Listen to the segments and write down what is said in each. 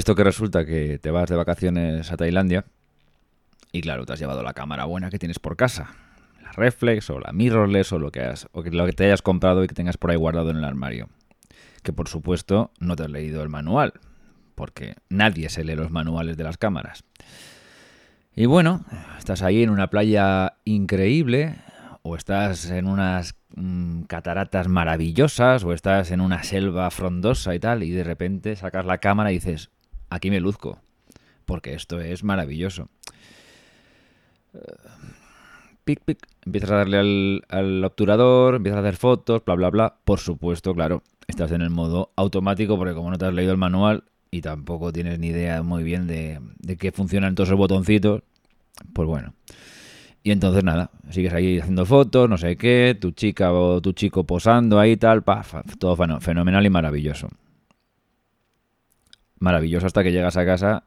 Esto que resulta que te vas de vacaciones a Tailandia y claro, te has llevado la cámara buena que tienes por casa. La reflex o la mirrorless o lo que, has, o lo que te hayas comprado y que tengas por ahí guardado en el armario. Que por supuesto no te has leído el manual, porque nadie se lee los manuales de las cámaras. Y bueno, estás ahí en una playa increíble, o estás en unas mm, cataratas maravillosas, o estás en una selva frondosa y tal, y de repente sacas la cámara y dices, aquí me luzco, porque esto es maravilloso. Pic, pic, empiezas a darle al, al, obturador, empiezas a hacer fotos, bla, bla, bla. Por supuesto, claro, estás en el modo automático porque como no te has leído el manual y tampoco tienes ni idea muy bien de, de qué funcionan todos esos botoncitos, pues bueno. Y entonces nada, sigues ahí haciendo fotos, no sé qué, tu chica o tu chico posando ahí tal, pa, todo fenomenal y maravilloso. Maravilloso hasta que llegas a casa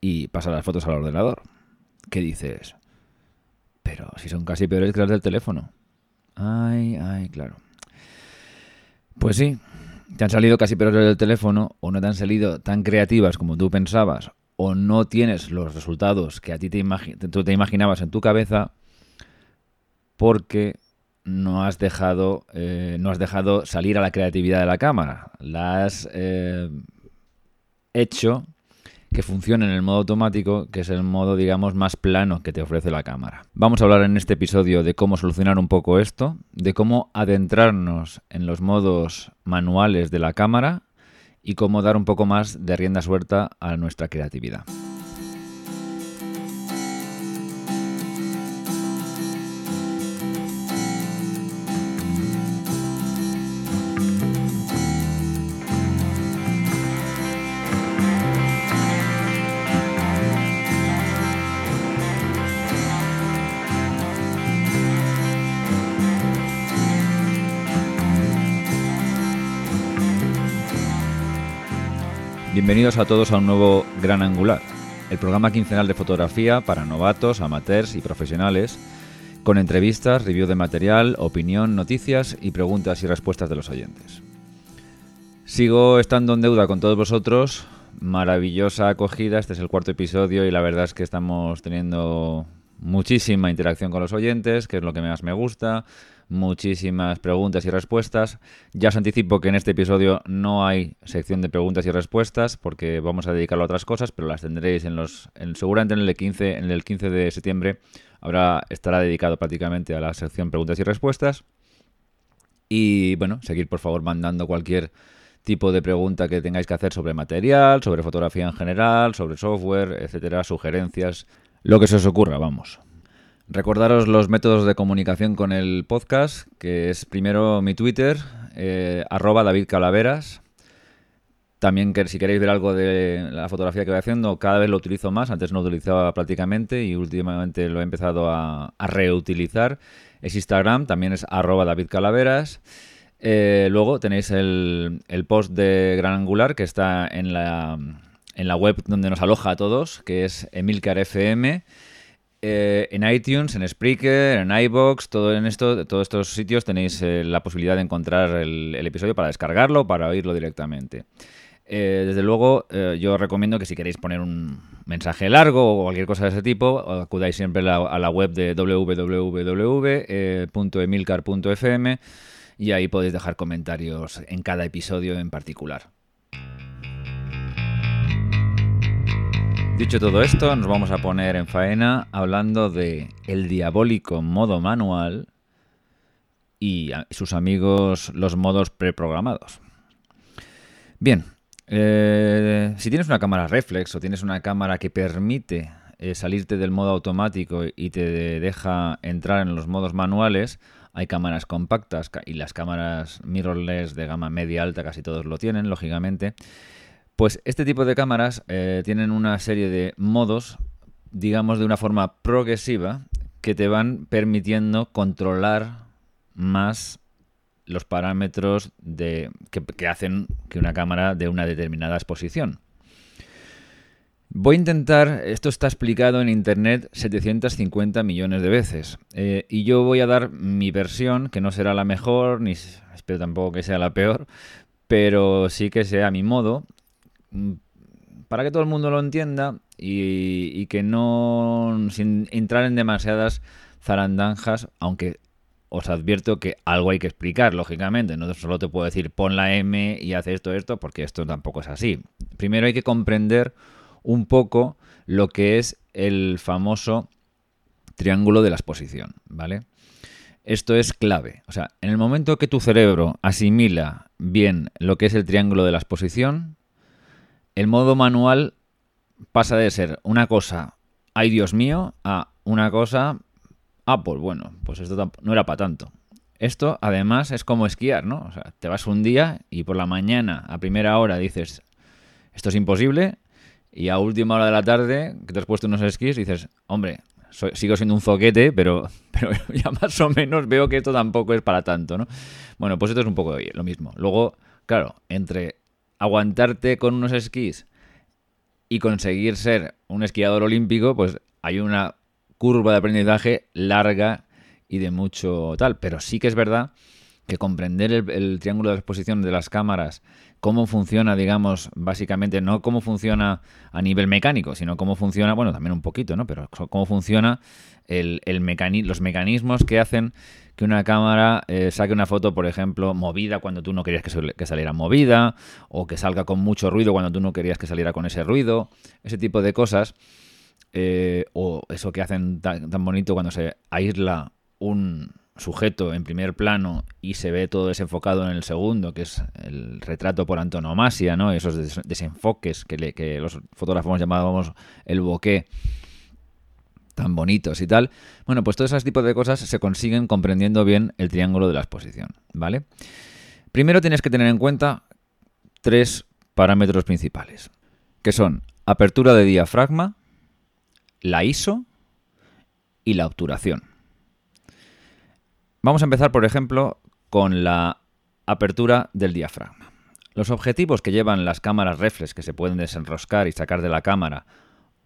y pasas las fotos al ordenador. ¿Qué dices? Pero si son casi peores que las del teléfono. Ay, ay, claro. Pues sí, te han salido casi peores del teléfono o no te han salido tan creativas como tú pensabas o no tienes los resultados que a ti te, tú te imaginabas en tu cabeza porque no has dejado eh, no has dejado salir a la creatividad de la cámara la has eh, hecho que funcione en el modo automático, que es el modo, digamos, más plano que te ofrece la cámara. Vamos a hablar en este episodio de cómo solucionar un poco esto, de cómo adentrarnos en los modos manuales de la cámara y cómo dar un poco más de rienda suelta a nuestra creatividad. Bienvenidos a todos a un nuevo Gran Angular, el programa quincenal de fotografía para novatos, amateurs y profesionales, con entrevistas, review de material, opinión, noticias y preguntas y respuestas de los oyentes. Sigo estando en deuda con todos vosotros, maravillosa acogida, este es el cuarto episodio y la verdad es que estamos teniendo muchísima interacción con los oyentes, que es lo que más me gusta, muchísimas preguntas y respuestas. Ya os anticipo que en este episodio no hay sección de preguntas y respuestas porque vamos a dedicarlo a otras cosas, pero las tendréis en los en, seguramente en el 15 en el 15 de septiembre habrá estará dedicado prácticamente a la sección preguntas y respuestas. Y bueno, seguir por favor mandando cualquier tipo de pregunta que tengáis que hacer sobre material, sobre fotografía en general, sobre software, etcétera, sugerencias, lo que se os ocurra, vamos. Recordaros los métodos de comunicación con el podcast, que es primero mi Twitter, eh, arroba David Calaveras. También que si queréis ver algo de la fotografía que voy haciendo, cada vez lo utilizo más. Antes no lo utilizaba prácticamente y últimamente lo he empezado a, reutilizar. Es Instagram, también es arroba David Calaveras. Eh, luego tenéis el, post de Gran Angular que está en la, en la web donde nos aloja a todos, que es Emilcar FM. Eh, en iTunes, en Spreaker, en iBox, todo en esto, todos estos sitios tenéis eh, la posibilidad de encontrar el, episodio para descargarlo, para oírlo directamente. Eh, desde luego, yo recomiendo que si queréis poner un mensaje largo o cualquier cosa de ese tipo, acudáis siempre a la web de www.emilcar.fm y ahí podéis dejar comentarios en cada episodio en particular. Dicho todo esto, nos vamos a poner en faena hablando de el diabólico modo manual y sus amigos los modos preprogramados. Bien, eh, si tienes una cámara reflex o tienes una cámara que permite eh, salirte del modo automático y te deja entrar en los modos manuales, hay cámaras compactas y las cámaras mirrorless de gama media alta casi todos lo tienen, lógicamente. Pues este tipo de cámaras eh, tienen una serie de modos, digamos de una forma progresiva, que te van permitiendo controlar más los parámetros de, que, hacen que una cámara de una determinada exposición. Voy a intentar, esto está explicado en Internet 750 millones de veces, eh, y yo voy a dar mi versión, que no será la mejor, ni espero tampoco que sea la peor, pero sí que sea a mi modo, para que todo el mundo lo entienda y, que no, sin entrar en demasiadas zarandanjas, aunque os advierto que algo hay que explicar, lógicamente. No solo te puedo decir pon la M y haz esto, esto, porque esto tampoco es así. Primero hay que comprender un poco lo que es el famoso triángulo de la exposición, ¿vale? Esto es clave. O sea, en el momento que tu cerebro asimila bien lo que es el triángulo de la exposición, el modo manual pasa de ser una cosa, ay Dios mío, a una cosa, ah, pues bueno, pues esto no era para tanto. Esto además es como esquiar, ¿no? O sea, te vas un día y por la mañana a primera hora dices, esto es imposible, y a última hora de la tarde, que te has puesto unos esquís, dices, hombre, sigo siendo un zoquete, pero, pero ya más o menos veo que esto tampoco es para tanto, ¿no? Bueno, pues esto es un poco lo mismo. Luego, claro, entre aguantarte con unos esquís y conseguir ser un esquiador olímpico, pues hay una curva de aprendizaje larga y de mucho tal. Pero sí que es verdad que comprender el, triángulo de exposición de las cámaras, cómo funciona, digamos, básicamente, no cómo funciona a nivel mecánico, sino cómo funciona, bueno, también un poquito, ¿no? Pero cómo funciona el, el los mecanismos que hacen que una cámara eh, saque una foto, por ejemplo, movida cuando tú no querías que, saliera movida, o que salga con mucho ruido cuando tú no querías que saliera con ese ruido, ese tipo de cosas, eh, o eso que hacen tan, bonito cuando se aísla un sujeto en primer plano y se ve todo desenfocado en el segundo, que es el retrato por antonomasia, ¿no? Esos desenfoques que, que los fotógrafos llamábamos el bokeh tan bonitos y tal. Bueno, pues todos esos tipos de cosas se consiguen comprendiendo bien el triángulo de la exposición, ¿vale? Primero tienes que tener en cuenta tres parámetros principales, que son apertura de diafragma, la ISO y la obturación. Vamos a empezar, por ejemplo, con la apertura del diafragma. Los objetivos que llevan las cámaras reflex que se pueden desenroscar y sacar de la cámara,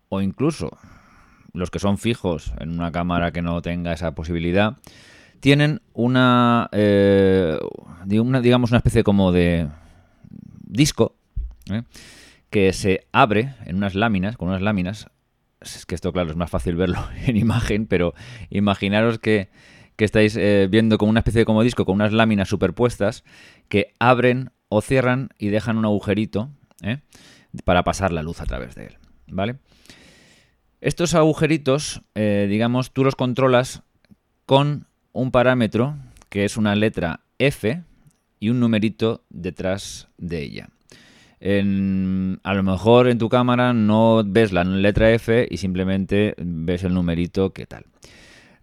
o incluso los que son fijos en una cámara que no tenga esa posibilidad, tienen una, eh, digamos, una especie como de disco ¿eh? que se abre en unas láminas, con unas láminas. Es que esto, claro, es más fácil verlo en imagen, pero imaginaros que, que estáis eh, viendo como una especie de disco con unas láminas superpuestas que abren o cierran y dejan un agujerito para pasar la luz a través de él. ¿Vale? Estos agujeritos, eh, digamos, tú los controlas con un parámetro que es una letra F y un numerito detrás de ella. a lo mejor en tu cámara no ves la letra F y simplemente ves el numerito que tal.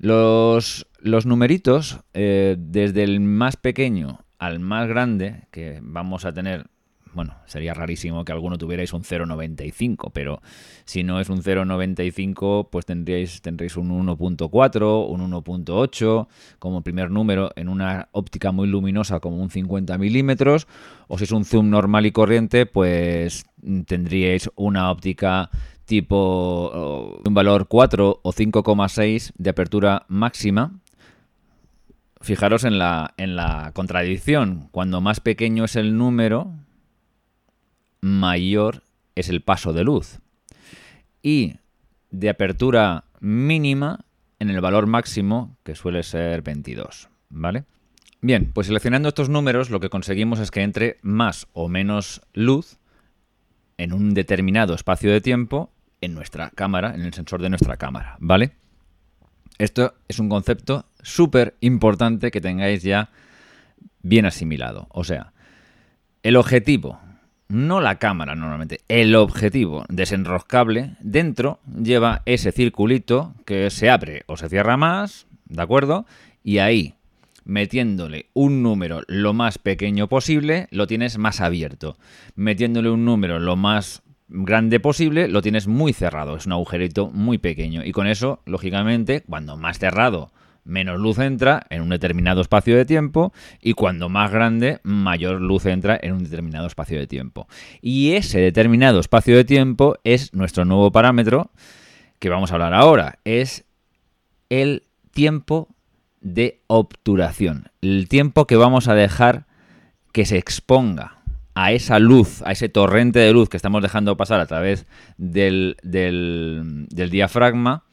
Los, numeritos, eh, desde el más pequeño al más grande, que vamos a tener bueno, sería rarísimo que alguno tuvierais un 0,95, pero si no es un 0,95, pues tendríais, tendréis un 1.4, un 1.8 como primer número en una óptica muy luminosa como un 50 milímetros, o si es un zoom normal y corriente, pues tendríais una óptica tipo un valor 4 o 5,6 de apertura máxima. Fijaros en la, en la contradicción. Cuando más pequeño es el número, mayor es el paso de luz. Y de apertura mínima en el valor máximo, que suele ser 22. ¿Vale? Bien, pues seleccionando estos números lo que conseguimos es que entre más o menos luz en un determinado espacio de tiempo en nuestra cámara, en el sensor de nuestra cámara, ¿vale? Esto es un concepto súper importante que tengáis ya bien asimilado. O sea, el objetivo no la cámara normalmente, el objetivo desenroscable, dentro lleva ese circulito que se abre o se cierra más, ¿de acuerdo? Y ahí, metiéndole un número lo más pequeño posible, lo tienes más abierto. Metiéndole un número lo más grande posible, lo tienes muy cerrado. Es un agujerito muy pequeño. Y con eso, lógicamente, cuando más cerrado menos luz entra en un determinado espacio de tiempo y cuando más grande, mayor luz entra en un determinado espacio de tiempo. Y ese determinado espacio de tiempo es nuestro nuevo parámetro que vamos a hablar ahora. Es el tiempo de obturación. El tiempo que vamos a dejar que se exponga a esa luz, a ese torrente de luz que estamos dejando pasar a través del, del, del diafragma,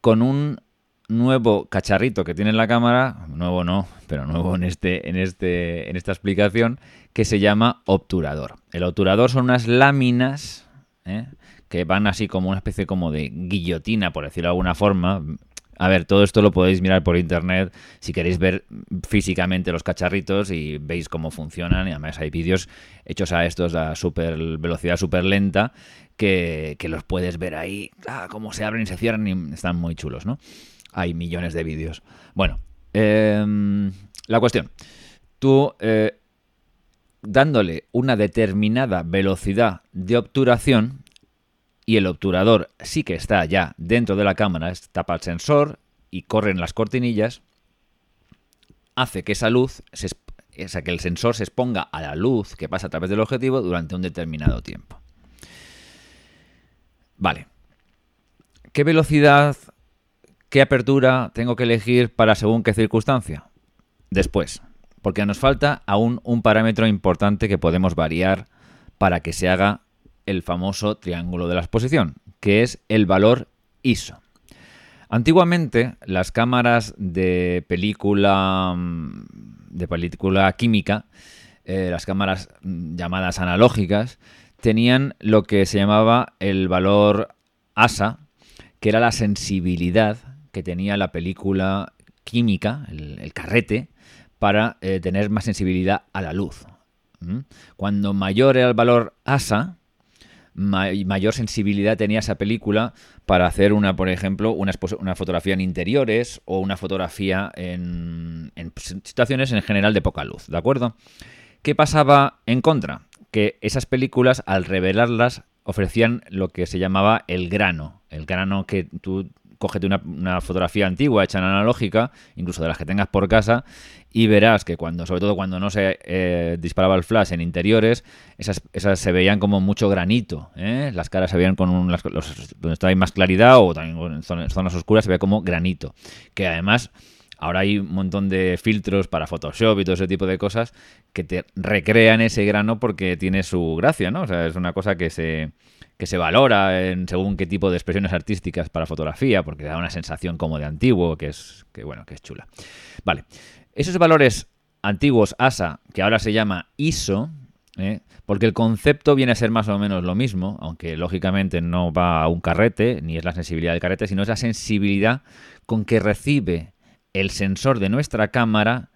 con un nuevo cacharrito que tiene en la cámara, nuevo no, pero nuevo en, este, en, este, en esta explicación, que se llama obturador. El obturador son unas láminas ¿eh? que van así como una especie como de guillotina, por decirlo de alguna forma. A ver, todo esto lo podéis mirar por internet si queréis ver físicamente los cacharritos y veis cómo funcionan. Y además hay vídeos hechos a estos a super velocidad súper lenta que, los puedes ver ahí, ah, cómo se abren y se cierran y están muy chulos, ¿no? Hay millones de vídeos. Bueno, em, la cuestión. Tú, eh, dándole una determinada velocidad de obturación, y el obturador sí que está ya dentro de la cámara, tapa el sensor y corren las cortinillas, hace que esa luz, o sea, que el sensor se exponga a la luz que pasa a través del objetivo durante un determinado tiempo. Vale. ¿Qué velocidad ¿Qué apertura tengo que elegir para según qué circunstancia? Después, porque nos falta aún un parámetro importante que podemos variar para que se haga el famoso triángulo de la exposición, que es el valor ISO. Antiguamente, las cámaras de película mm, de película química, eh, las cámaras mm, llamadas analógicas, tenían lo que se llamaba el valor ASA, que era la sensibilidad que tenía la película química, el, carrete, para eh, tener más sensibilidad a la luz. Cuando mayor era el valor ASA, mayor sensibilidad tenía esa película para hacer una, por ejemplo, una, fotografía en interiores o una fotografía en, en, situaciones en general de poca luz, ¿de acuerdo? ¿Qué pasaba en contra? Que esas películas, al revelarlas, ofrecían lo que se llamaba el grano, el grano que tú cógete una, fotografía antigua hecha en analógica, incluso de las que tengas por casa, y verás que cuando, sobre todo cuando no se eh, disparaba el flash en interiores, esas, esas se veían como mucho granito. ¿eh? Las caras se veían con un, los, donde estaba más claridad o también en zonas, oscuras se ve como granito. Que además Ahora hay un montón de filtros para Photoshop y todo ese tipo de cosas que te recrean ese grano porque tiene su gracia, ¿no? O sea, es una cosa que se, que se valora en según qué tipo de expresiones artísticas para fotografía, porque da una sensación como de antiguo, que es, que, bueno, que es chula. Vale, esos valores antiguos ASA, que ahora se llama ISO, ¿eh? porque el concepto viene a ser más o menos lo mismo, aunque lógicamente no va a un carrete, ni es la sensibilidad del carrete, sino es la sensibilidad con que recibe el sensor de nuestra cámara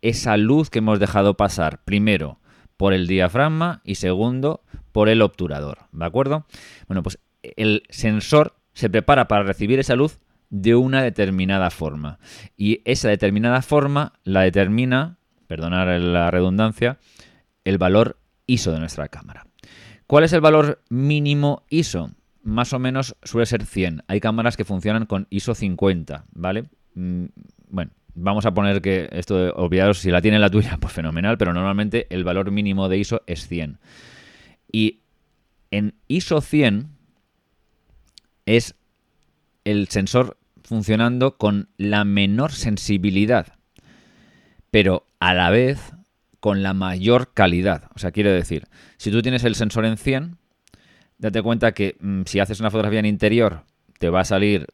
esa luz que hemos dejado pasar, primero por el diafragma y segundo por el obturador, ¿de acuerdo? Bueno, pues el sensor se prepara para recibir esa luz de una determinada forma y esa determinada forma la determina, perdonar la redundancia, el valor ISO de nuestra cámara. ¿Cuál es el valor mínimo ISO? Más o menos suele ser 100. Hay cámaras que funcionan con ISO 50, ¿vale? Mm, bueno, vamos a poner que esto, olvidaros, si la tiene la tuya, pues fenomenal, pero normalmente el valor mínimo de ISO es 100. Y en ISO 100 es el sensor funcionando con la menor sensibilidad, pero a la vez con la mayor calidad. O sea, quiero decir, si tú tienes el sensor en 100, date cuenta que mm, si haces una fotografía en interior, te va a salir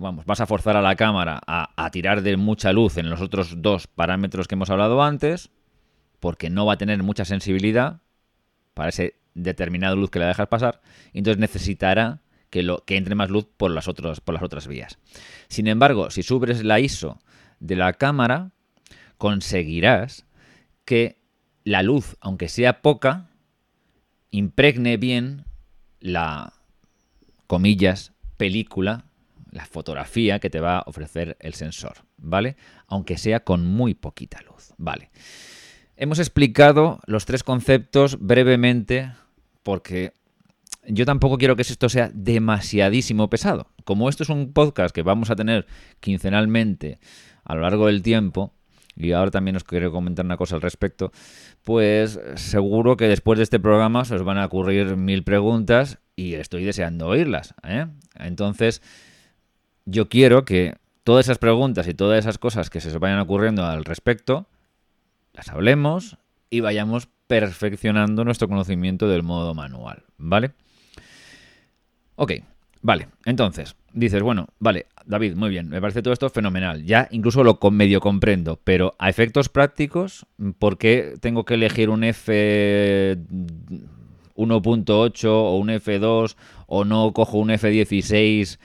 vamos, vas a forzar a la cámara a, tirar de mucha luz en los otros dos parámetros que hemos hablado antes, porque no va a tener mucha sensibilidad para ese determinada luz que le dejas pasar, y entonces necesitará que, entre más luz por las, por las otras vías. Sin embargo, si subes la ISO de la cámara, conseguirás que la luz, aunque sea poca, impregne bien la, comillas, película la fotografía que te va a ofrecer el sensor, ¿vale? Aunque sea con muy poquita luz, ¿vale? Hemos explicado los tres conceptos brevemente porque yo tampoco quiero que esto sea demasiadísimo pesado. Como esto es un podcast que vamos a tener quincenalmente a lo largo del tiempo, y ahora también os quiero comentar una cosa al respecto, pues seguro que después de este programa se os van a ocurrir mil preguntas y estoy deseando oírlas. ¿eh? Entonces, yo quiero que todas esas preguntas y todas esas cosas que se vayan ocurriendo al respecto, las hablemos y vayamos perfeccionando nuestro conocimiento del modo manual, ¿vale? Ok, vale, entonces, dices, bueno, vale, David, muy bien, me parece todo esto fenomenal, ya incluso lo medio comprendo, pero a efectos prácticos, ¿por qué tengo que elegir un F 1.8 o un F2 o no cojo un F16?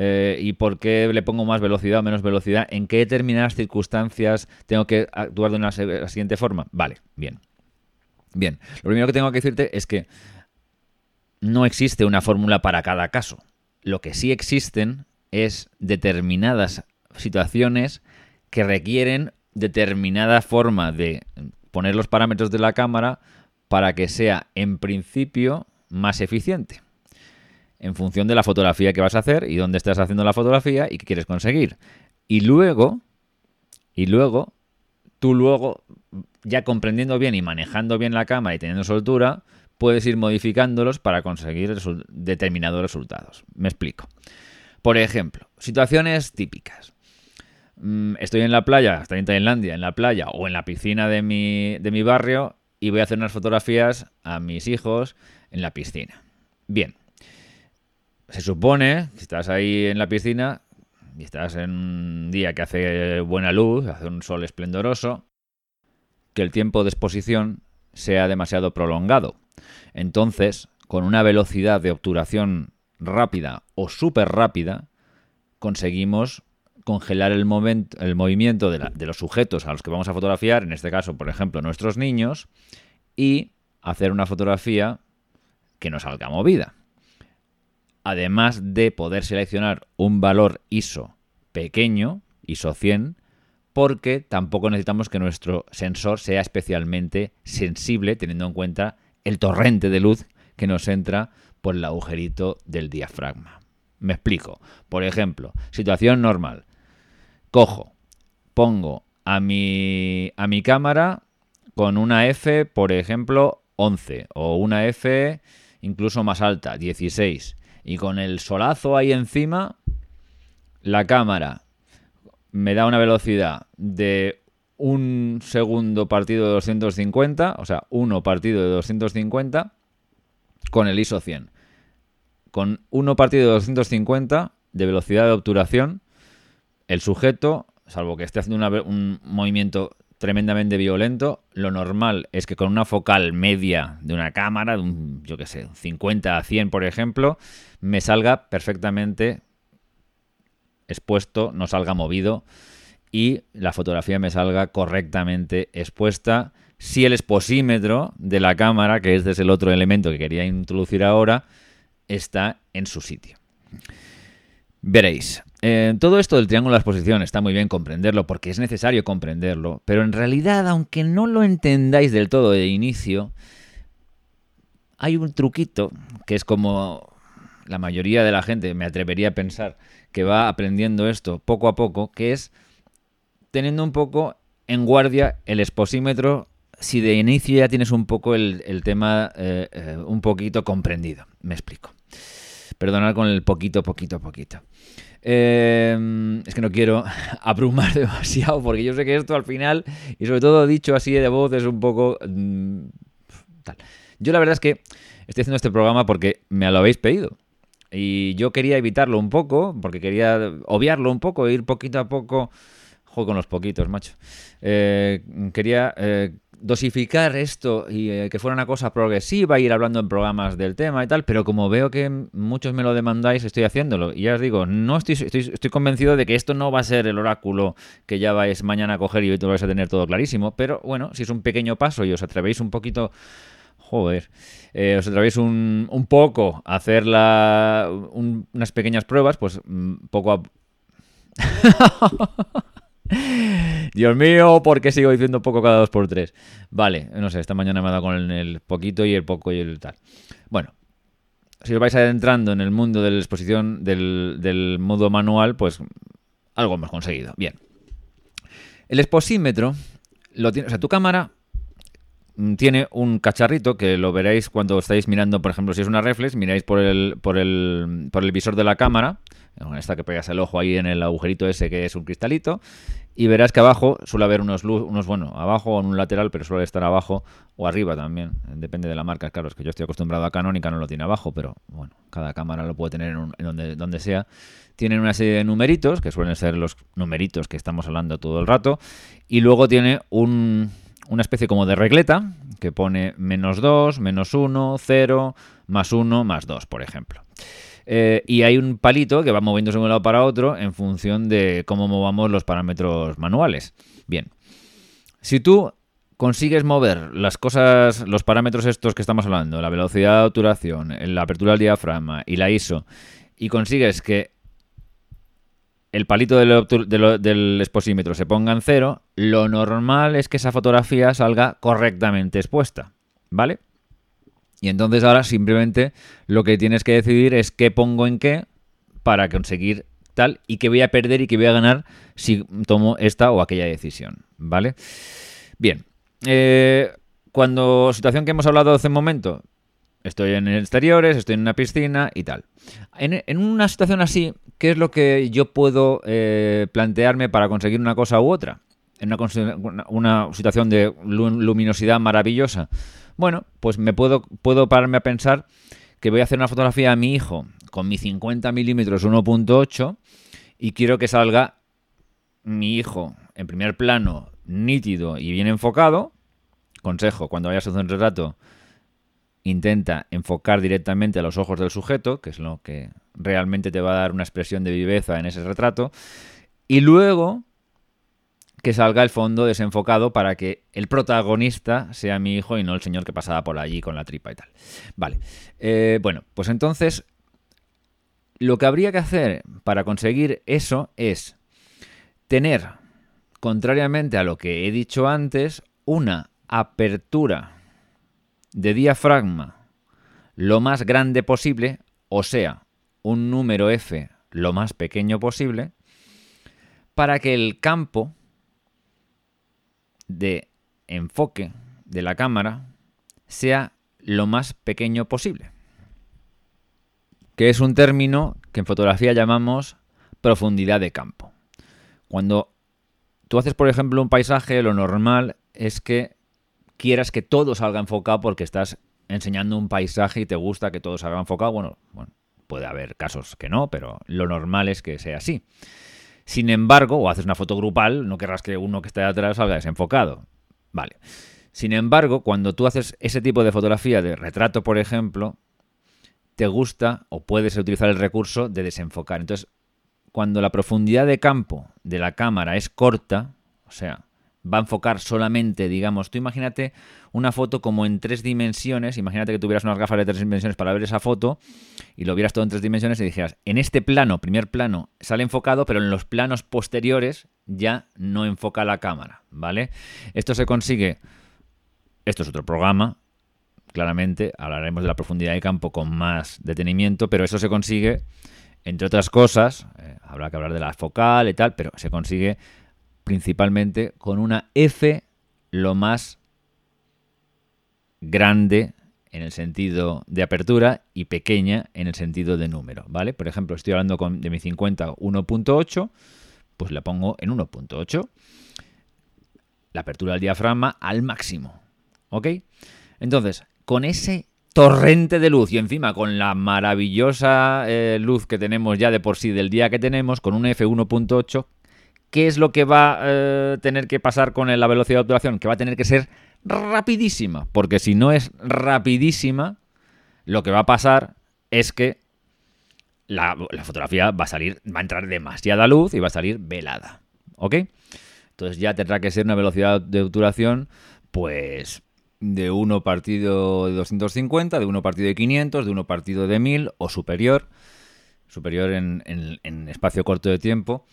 Eh, y por qué le pongo más velocidad o menos velocidad, en qué determinadas circunstancias tengo que actuar de una la siguiente forma. Vale, bien. Bien, lo primero que tengo que decirte es que no existe una fórmula para cada caso. Lo que sí existen es determinadas situaciones que requieren determinada forma de poner los parámetros de la cámara para que sea en principio más eficiente en función de la fotografía que vas a hacer y dónde estás haciendo la fotografía y qué quieres conseguir. Y luego, y luego, tú luego, ya comprendiendo bien y manejando bien la cámara y teniendo soltura, puedes ir modificándolos para conseguir determinados resultados. Me explico. Por ejemplo, situaciones típicas. Mm, estoy en la playa, estoy en Tailandia, en la playa o en la piscina de mi, de mi barrio y voy a hacer unas fotografías a mis hijos en la piscina. Bien, se supone que estás ahí en la piscina y estás en un día que hace buena luz, hace un sol esplendoroso, que el tiempo de exposición sea demasiado prolongado. Entonces, con una velocidad de obturación rápida o súper rápida, conseguimos congelar el, el movimiento de, de, los sujetos a los que vamos a fotografiar, en este caso, por ejemplo, nuestros niños, y hacer una fotografía que no salga movida además de poder seleccionar un valor ISO pequeño, ISO 100, porque tampoco necesitamos que nuestro sensor sea especialmente sensible teniendo en cuenta el torrente de luz que nos entra por el agujerito del diafragma. Me explico. Por ejemplo, situación normal. Cojo, pongo a mi, a mi cámara con una F, por ejemplo, 11 o una F incluso más alta, 16 y con el solazo ahí encima, la cámara me da una velocidad de un segundo partido de 250, o sea, uno partido de 250 con el ISO 100. Con uno partido de 250 de velocidad de obturación, el sujeto, salvo que esté haciendo un movimiento tremendamente violento. Lo normal es que con una focal media de una cámara, de un, yo qué sé, 50 a 100 por ejemplo, me salga perfectamente expuesto, no salga movido y la fotografía me salga correctamente expuesta. Si el exposímetro de la cámara, que este es el otro elemento que quería introducir ahora, está en su sitio. Veréis, eh, todo esto del triángulo de exposición está muy bien comprenderlo porque es necesario comprenderlo, pero en realidad, aunque no lo entendáis del todo de inicio, hay un truquito que es como la mayoría de la gente, me atrevería a pensar, que va aprendiendo esto poco a poco, que es teniendo un poco en guardia el exposímetro si de inicio ya tienes un poco el, tema eh, eh, un poquito comprendido. Me explico. Perdonad con el poquito, poquito, poquito. Em, es que no quiero abrumar demasiado porque yo sé que esto al final, y sobre todo dicho así de voz, es un poco... Mm, tal. Yo la verdad es que estoy haciendo este programa porque me lo habéis pedido. Y yo quería evitarlo un poco, porque quería obviarlo un poco, ir poquito a poco... Juego con los poquitos, macho. Eh, quería eh, dosificar esto y eh, que fuera una cosa progresiva, ir hablando en programas del tema y tal, pero como veo que muchos me lo demandáis, estoy haciéndolo. Y ya os digo, no estoy, estoy, convencido de que esto no va a ser el oráculo que ya vais mañana a coger y hoy te vais a tener todo clarísimo, pero bueno, si es un pequeño paso y os atrevéis un poquito... Joder, eh, os atrevéis un, un poco a hacer la, unas pequeñas pruebas, pues mm, poco a... Dios mío, ¿por qué sigo diciendo poco cada dos por tres? Vale, no sé, esta mañana me ha dado con el poquito y el poco y el tal. Bueno, si os vais adentrando en el mundo de la exposición del, modo manual, pues algo hemos conseguido. Bien. El exposímetro, lo tiene, o sea, tu cámara tiene un cacharrito que lo veréis cuando estáis mirando, por ejemplo, si es una reflex, miráis por el, por el, por el visor de la cámara, esta que pegas el ojo ahí en el agujerito ese que es un cristalito, y verás que abajo suele haber unos, unos bueno, abajo o en un lateral, pero suele estar abajo o arriba también, depende de la marca, claro, es que yo estoy acostumbrado a Canon y Canon lo tiene abajo, pero bueno, cada cámara lo puede tener en, donde, donde sea. Tienen una serie de numeritos, que suelen ser los numeritos que estamos hablando todo el rato, y luego tiene un, una especie como de regleta que pone menos 2, menos 1, 0, más 1, más 2, por ejemplo. Eh, y hay un palito que va moviéndose de un lado para otro en función de cómo movamos los parámetros manuales. Bien, si tú consigues mover las cosas, los parámetros estos que estamos hablando, la velocidad de obturación, la apertura del diafragma y la ISO, y consigues que el palito del, del, exposímetro se ponga en cero, lo normal es que esa fotografía salga correctamente expuesta, ¿vale? Y entonces ahora simplemente lo que tienes que decidir es qué pongo en qué para conseguir tal y qué voy a perder y qué voy a ganar si tomo esta o aquella decisión, ¿vale? Bien, eh, cuando situación que hemos hablado hace un momento, estoy en exteriores, estoy en una piscina y tal. En, una situación así, ¿qué es lo que yo puedo eh, plantearme para conseguir una cosa u otra? En una, una situación de luminosidad maravillosa. Bueno, pues me puedo, puedo pararme a pensar que voy a hacer una fotografía a mi hijo con mi 50 milímetros 1.8 y quiero que salga mi hijo en primer plano, nítido y bien enfocado. Consejo, cuando vayas a hacer un retrato, intenta enfocar directamente a los ojos del sujeto, que es lo que realmente te va a dar una expresión de viveza en ese retrato. Y luego que salga el fondo desenfocado para que el protagonista sea mi hijo y no el señor que pasaba por allí con la tripa y tal. Vale. Eh, bueno, pues entonces lo que habría que hacer para conseguir eso es tener, contrariamente a lo que he dicho antes, una apertura de diafragma lo más grande posible, o sea, un número F lo más pequeño posible, para que el campo de enfoque de la cámara sea lo más pequeño posible. Que es un término que en fotografía llamamos profundidad de campo. Cuando tú haces, por ejemplo, un paisaje, lo normal es que quieras que todo salga enfocado porque estás enseñando un paisaje y te gusta que todo salga enfocado. Bueno, bueno, puede haber casos que no, pero lo normal es que sea así. Sin embargo, o haces una foto grupal, no querrás que uno que esté atrás salga desenfocado. Vale. Sin embargo, cuando tú haces ese tipo de fotografía de retrato, por ejemplo, te gusta o puedes utilizar el recurso de desenfocar. Entonces, cuando la profundidad de campo de la cámara es corta, o sea, va a enfocar solamente, digamos, tú imagínate una foto como en tres dimensiones, imagínate que tuvieras unas gafas de tres dimensiones para ver esa foto y lo vieras todo en tres dimensiones y dijeras, en este plano, primer plano, sale enfocado, pero en los planos posteriores ya no enfoca la cámara, ¿vale? Esto se consigue, esto es otro programa, claramente, hablaremos de la profundidad de campo con más detenimiento, pero eso se consigue, entre otras cosas, eh, habrá que hablar de la focal y tal, pero se consigue principalmente con una F lo más grande en el sentido de apertura y pequeña en el sentido de número, ¿vale? Por ejemplo, estoy hablando de mi 50 1.8, pues la pongo en 1.8. La apertura del diafragma al máximo, ¿ok? Entonces, con ese torrente de luz y encima con la maravillosa eh, luz que tenemos ya de por sí del día que tenemos, con un F1.8, ¿Qué es lo que va a eh, tener que pasar con la velocidad de obturación? Que va a tener que ser rapidísima, porque si no es rapidísima, lo que va a pasar es que la, fotografía va a salir, va a entrar demasiada luz y va a salir velada. ¿Ok? Entonces ya tendrá que ser una velocidad de obturación, pues de 1 partido de 250, de 1 partido de 500, de 1 partido de 1000 o superior, superior en espacio corto de tiempo,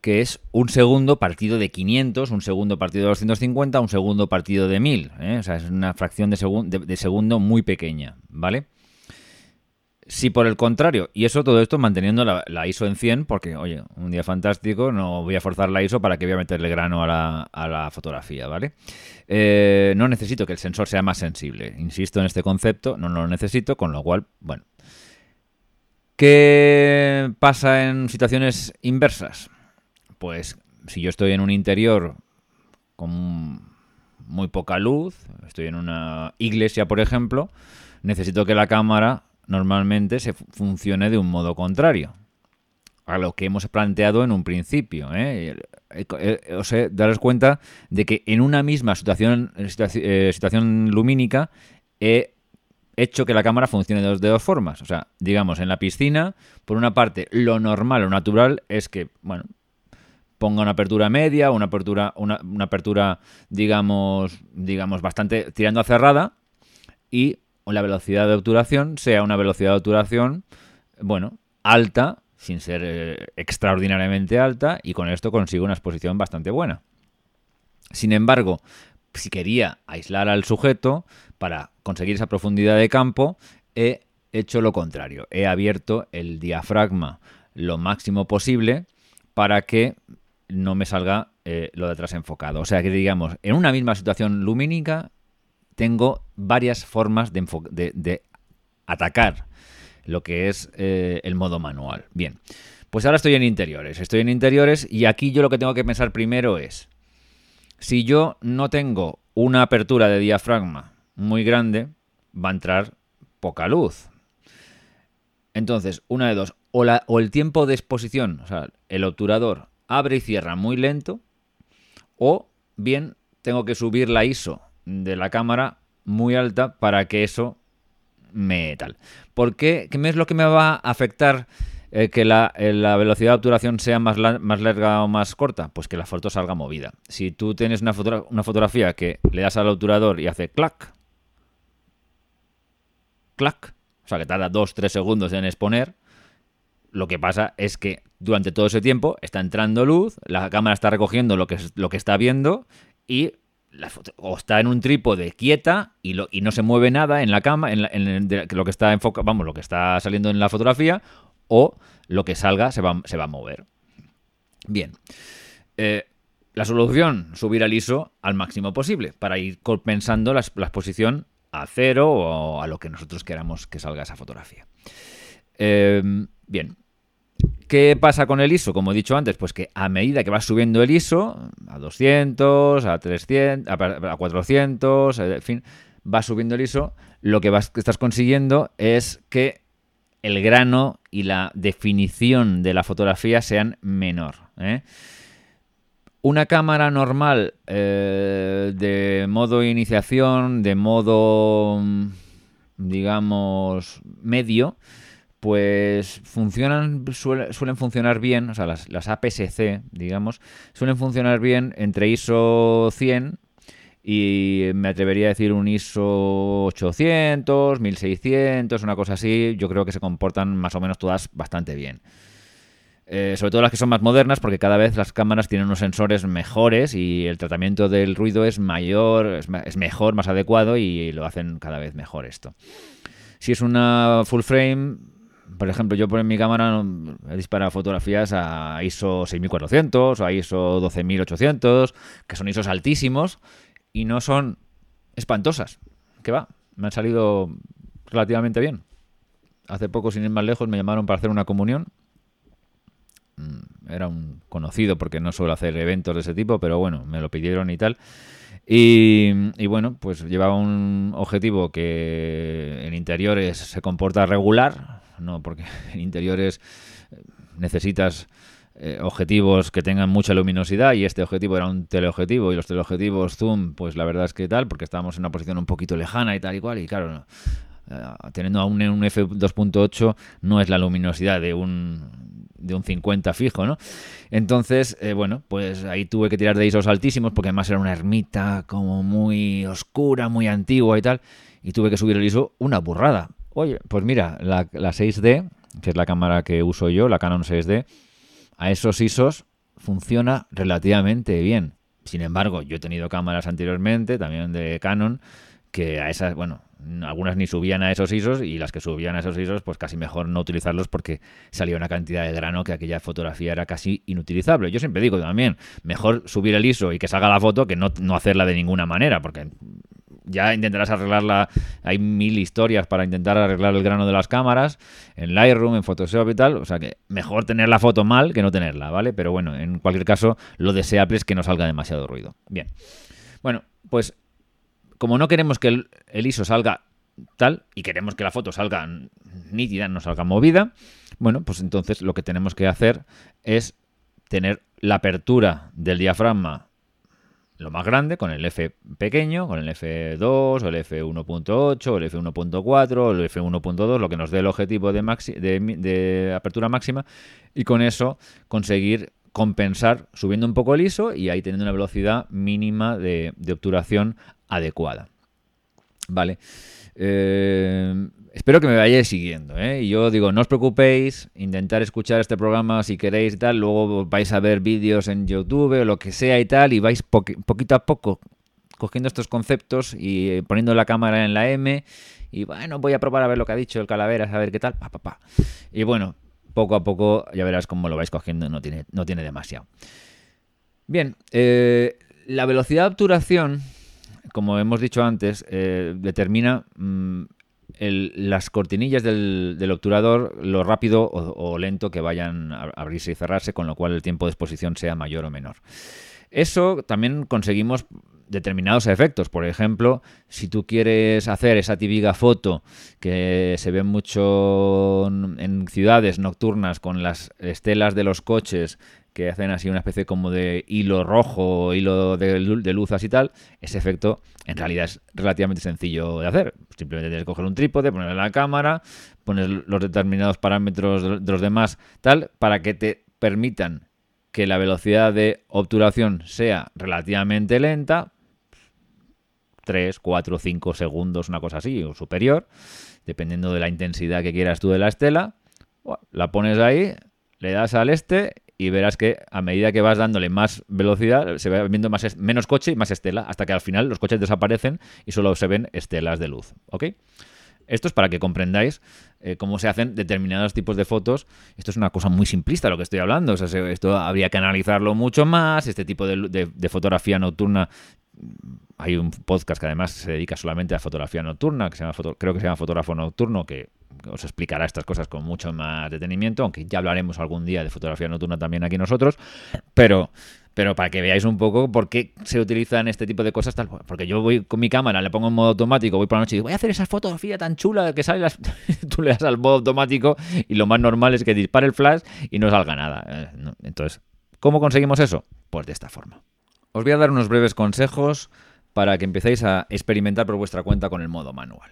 que es un segundo partido de 500, un segundo partido de 250, un segundo partido de 1000. ¿eh? O sea, es una fracción de, segundo muy pequeña, ¿vale? Si por el contrario, y eso todo esto manteniendo la, ISO en 100, porque, oye, un día fantástico, no voy a forzar la ISO para que voy a meterle grano a la, fotografía, ¿vale? Eh, no necesito que el sensor sea más sensible. Insisto en este concepto, no lo necesito, con lo cual, bueno. ¿Qué pasa en situaciones inversas? Pues si yo estoy en un interior con muy poca luz, estoy en una iglesia, por ejemplo, necesito que la cámara normalmente se funcione de un modo contrario a lo que hemos planteado en un principio. ¿eh? eh, eh o sea, daros cuenta de que en una misma situación, eh, situación lumínica he hecho que la cámara funcione de dos, formas. O sea, digamos, en la piscina, por una parte, lo normal o natural es que, bueno, ponga una apertura media, una apertura, una, apertura, digamos, digamos, bastante tirando a cerrada y la velocidad de obturación sea una velocidad de obturación, bueno, alta, sin ser eh, extraordinariamente alta, y con esto consigo una exposición bastante buena. Sin embargo, si quería aislar al sujeto para conseguir esa profundidad de campo, he hecho lo contrario. He abierto el diafragma lo máximo posible para que no me salga eh, lo de atrás enfocado. O sea que digamos, en una misma situación lumínica tengo varias formas de, atacar lo que es eh, el modo manual. Bien, pues ahora estoy en interiores. Estoy en interiores y aquí yo lo que tengo que pensar primero es, si yo no tengo una apertura de diafragma muy grande, va a entrar poca luz. Entonces, una de dos, o, o el tiempo de exposición, o sea, el obturador abre y cierra muy lento, o bien tengo que subir la ISO de la cámara muy alta para que eso me tal. ¿Por qué? ¿Qué es lo que me va a afectar eh, que la, eh, la, velocidad de obturación sea más, más larga o más corta? Pues que la foto salga movida. Si tú tienes una, una fotografía que le das al obturador y hace clac, clac, o sea que tarda 2-3 segundos en exponer, lo que pasa es que durante todo ese tiempo está entrando luz, la cámara está recogiendo lo que, lo que está viendo y o está en un trípode quieta y, lo, y no se mueve nada en la cama, en, lo que está enfoca, vamos, lo que está saliendo en la fotografía, o lo que salga se va, se va a mover. Bien. Eh, la solución, subir al ISO al máximo posible para ir compensando la, exposición a cero o a lo que nosotros queramos que salga esa fotografía. Eh, bien, ¿Qué pasa con el ISO? Como he dicho antes, pues que a medida que vas subiendo el ISO, a 200, a 300, a 400, eh, en fin, vas subiendo el ISO, lo que, estás consiguiendo es que el grano y la definición de la fotografía sean menor. ¿eh? Una cámara normal eh, de modo iniciación, de modo, digamos, medio, pues funcionan, suelen funcionar bien, o sea, las, las APS-C, digamos, suelen funcionar bien entre ISO 100 y me atrevería a decir un ISO 800, 1600, una cosa así, yo creo que se comportan más o menos todas bastante bien. Eh, sobre todo las que son más modernas, porque cada vez las cámaras tienen unos sensores mejores y el tratamiento del ruido es mayor, es, es mejor, más adecuado y lo hacen cada vez mejor esto. Si es una full frame, por ejemplo, yo por mi cámara he disparado fotografías a ISO 6400 o a ISO 12800, que son ISOs altísimos y no son espantosas. ¿Qué va? Me han salido relativamente bien. Hace poco, sin ir más lejos, me llamaron para hacer una comunión. Mm, era un conocido porque no suelo hacer eventos de ese tipo, pero bueno, me lo pidieron y tal. Y, y, bueno, pues llevaba un objetivo que en interiores se comporta regular, no, porque en interiores eh, necesitas eh, objetivos que tengan mucha luminosidad y este objetivo era un teleobjetivo y los teleobjetivos zoom, pues la verdad es que tal, porque estábamos en una posición un poquito lejana y tal y cual, y claro, eh, teniendo aún un f2.8 no es la luminosidad de un de un 50 fijo, ¿no? Entonces, bueno, pues ahí tuve que tirar de ISOs altísimos porque además era una ermita como muy oscura, muy antigua y tal, y tuve que subir el ISO una burrada, Oye, pues mira, la, 6D, que es la cámara que uso yo, la Canon 6D, a esos ISOs funciona relativamente bien. Sin embargo, yo he tenido cámaras anteriormente, también de Canon, que a esas, bueno, algunas ni subían a esos ISOs y las que subían a esos ISOs, pues casi mejor no utilizarlos porque salía una cantidad de grano que aquella fotografía era casi inutilizable. Yo siempre digo también, mejor subir el ISO y que salga la foto que no, no hacerla de ninguna manera, porque ya intentarás arreglarla. Hay mil historias para intentar arreglar el grano de las cámaras en Lightroom, en Photoshop y tal. O sea que mejor tener la foto mal que no tenerla, ¿vale? Pero bueno, en cualquier caso, lo deseable es que no salga demasiado ruido. Bien. Bueno, pues como no queremos que el, ISO salga tal y queremos que la foto salga nítida, no salga movida, bueno, pues entonces lo que tenemos que hacer es tener la apertura del diafragma lo más grande, con el F pequeño, con el F2 o el F1.8 o el F1.4 o el F1.2, lo que nos dé el objetivo de, de, apertura máxima, y con eso conseguir compensar subiendo un poco el ISO y ahí teniendo una velocidad mínima de obturación adecuada. Vale. Eh, espero que me vayáis siguiendo. ¿eh? Y yo digo, no os preocupéis, intentar escuchar este programa si queréis y tal. Luego vais a ver vídeos en YouTube o lo que sea y tal. Y vais poquito a poco cogiendo estos conceptos y eh, poniendo la cámara en la M. Y bueno, voy a probar a ver lo que ha dicho el calavera, a ver qué tal. Pa, pa, pa. Y bueno, poco a poco ya verás cómo lo vais cogiendo. No tiene, no tiene demasiado. Bien, la velocidad de obturación, como hemos dicho antes, determina mm, las cortinillas del, obturador, lo rápido o, lento que vayan a abrirse y cerrarse, con lo cual el tiempo de exposición sea mayor o menor. Eso también conseguimos determinados efectos. Por ejemplo, si tú quieres hacer esa típica foto que se ve mucho en ciudades nocturnas con las estelas de los coches que hacen así una especie como de hilo rojo, hilo de, luz así tal, ese efecto en realidad es relativamente sencillo de hacer. Simplemente tienes que coger un trípode, ponerle la cámara, poner los determinados parámetros de los demás, tal, para que te permitan que la velocidad de obturación sea relativamente lenta, 3, 4, 5 segundos, una cosa así, o superior, dependiendo de la intensidad que quieras tú de la estela. La pones ahí, le das al este y verás que a medida que vas dándole más velocidad se va viendo más menos coche y más estela, hasta que al final los coches desaparecen y solo se ven estelas de luz. ¿Ok? Esto es para que comprendáis eh, cómo se hacen determinados tipos de fotos. Esto es una cosa muy simplista lo que estoy hablando. Esto habría que analizarlo mucho más. Este tipo de, fotografía nocturna hay un podcast que además se dedica solamente a fotografía nocturna, que se llama creo que se llama Fotógrafo Nocturno, que os explicará estas cosas con mucho más detenimiento, aunque ya hablaremos algún día de fotografía nocturna también aquí nosotros, pero pero para que veáis un poco por qué se utilizan este tipo de cosas tal porque yo voy con mi cámara le pongo en modo automático voy por la noche y digo voy a hacer esa fotografía tan chula que sale tú le das al modo automático y lo más normal es que dispare el flash y no salga nada. Eh, entonces ¿cómo conseguimos eso? pues de esta forma. Os voy a dar unos breves consejos para que empecéis a experimentar por vuestra cuenta con el modo manual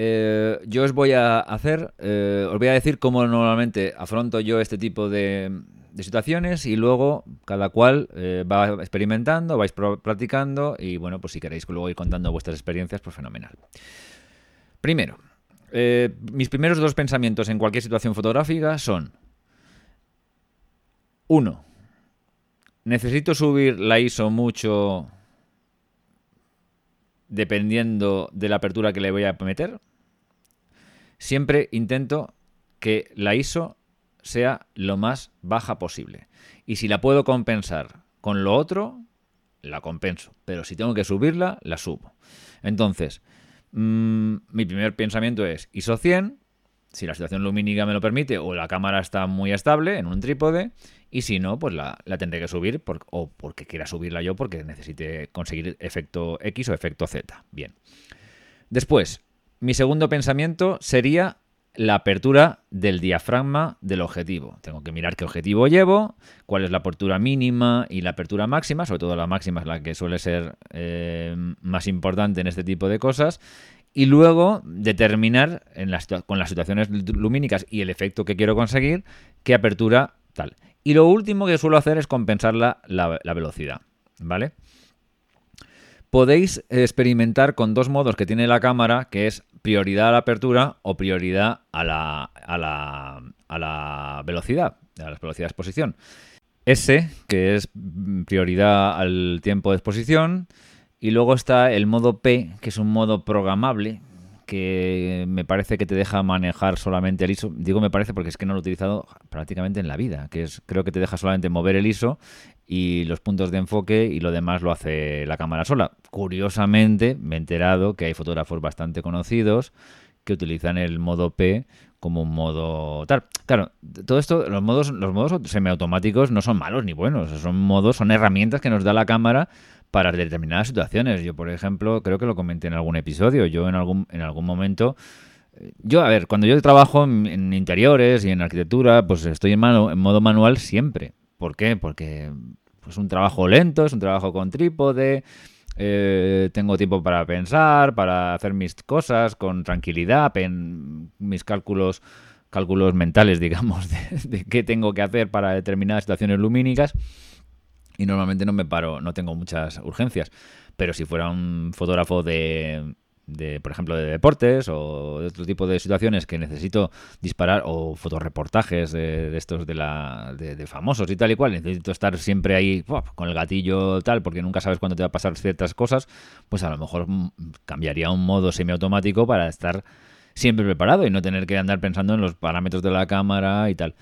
eh, yo os voy a hacer, eh, os voy a decir cómo normalmente afronto yo este tipo de, situaciones y luego cada cual eh, va experimentando, vais practicando y bueno, pues si queréis luego ir contando vuestras experiencias, pues fenomenal. Primero, mis primeros dos pensamientos en cualquier situación fotográfica son, uno, necesito subir la ISO mucho dependiendo de la apertura que le voy a meter. Siempre intento que la ISO sea lo más baja posible. Y si la puedo compensar con lo otro, la compenso. Pero si tengo que subirla, la subo. Entonces, mm, mi primer pensamiento es ISO 100, si la situación lumínica me lo permite o la cámara está muy estable en un trípode y si no, pues la, tendré que subir o porque quiera subirla yo porque necesite conseguir efecto X o efecto Z. Bien. Después, mi segundo pensamiento sería la apertura del diafragma del objetivo. Tengo que mirar qué objetivo llevo, cuál es la apertura mínima y la apertura máxima, sobre todo la máxima es la que suele ser eh, más importante en este tipo de cosas, y luego determinar con las situaciones lumínicas y el efecto que quiero conseguir qué apertura tal. Y lo último que suelo hacer es compensar la, velocidad, ¿vale? Podéis experimentar con dos modos que tiene la cámara, que es prioridad a la apertura o prioridad a la, a la, a la velocidad, a la velocidad de exposición. S, que es prioridad al tiempo de exposición, y luego está el modo P, que es un modo programable, que me parece que te deja manejar solamente el ISO. Digo me parece porque es que no lo he utilizado prácticamente en la vida, que es creo que te deja solamente mover el ISO y los puntos de enfoque y lo demás lo hace la cámara sola. Curiosamente me he enterado que hay fotógrafos bastante conocidos que utilizan el modo P como un modo tal. Claro, todo esto, los modos, los modos semiautomáticos no son malos ni buenos, son modos, son herramientas que nos da la cámara para determinadas situaciones. Yo, por ejemplo, creo que lo comenté en algún episodio. Yo en algún, en algún momento... Eh, yo, a ver, cuando yo trabajo en, interiores y en arquitectura, pues estoy en, en modo manual siempre. ¿Por qué? Porque es un trabajo lento, es un trabajo con trípode, eh, tengo tiempo para pensar, para hacer mis cosas con tranquilidad, en mis cálculos cálculos mentales, digamos, de qué tengo que hacer para determinadas situaciones lumínicas y normalmente no me paro, no tengo muchas urgencias. Pero si fuera un fotógrafo de, de, por ejemplo, de deportes o de otro tipo de situaciones que necesito disparar o fotoreportajes de, estos de, la, de, famosos y tal y cual, necesito estar siempre ahí con el gatillo tal porque nunca sabes cuándo te va a pasar ciertas cosas, pues a lo mejor mm, cambiaría un modo semiautomático para estar siempre preparado y no tener que andar pensando en los parámetros de la cámara y tal.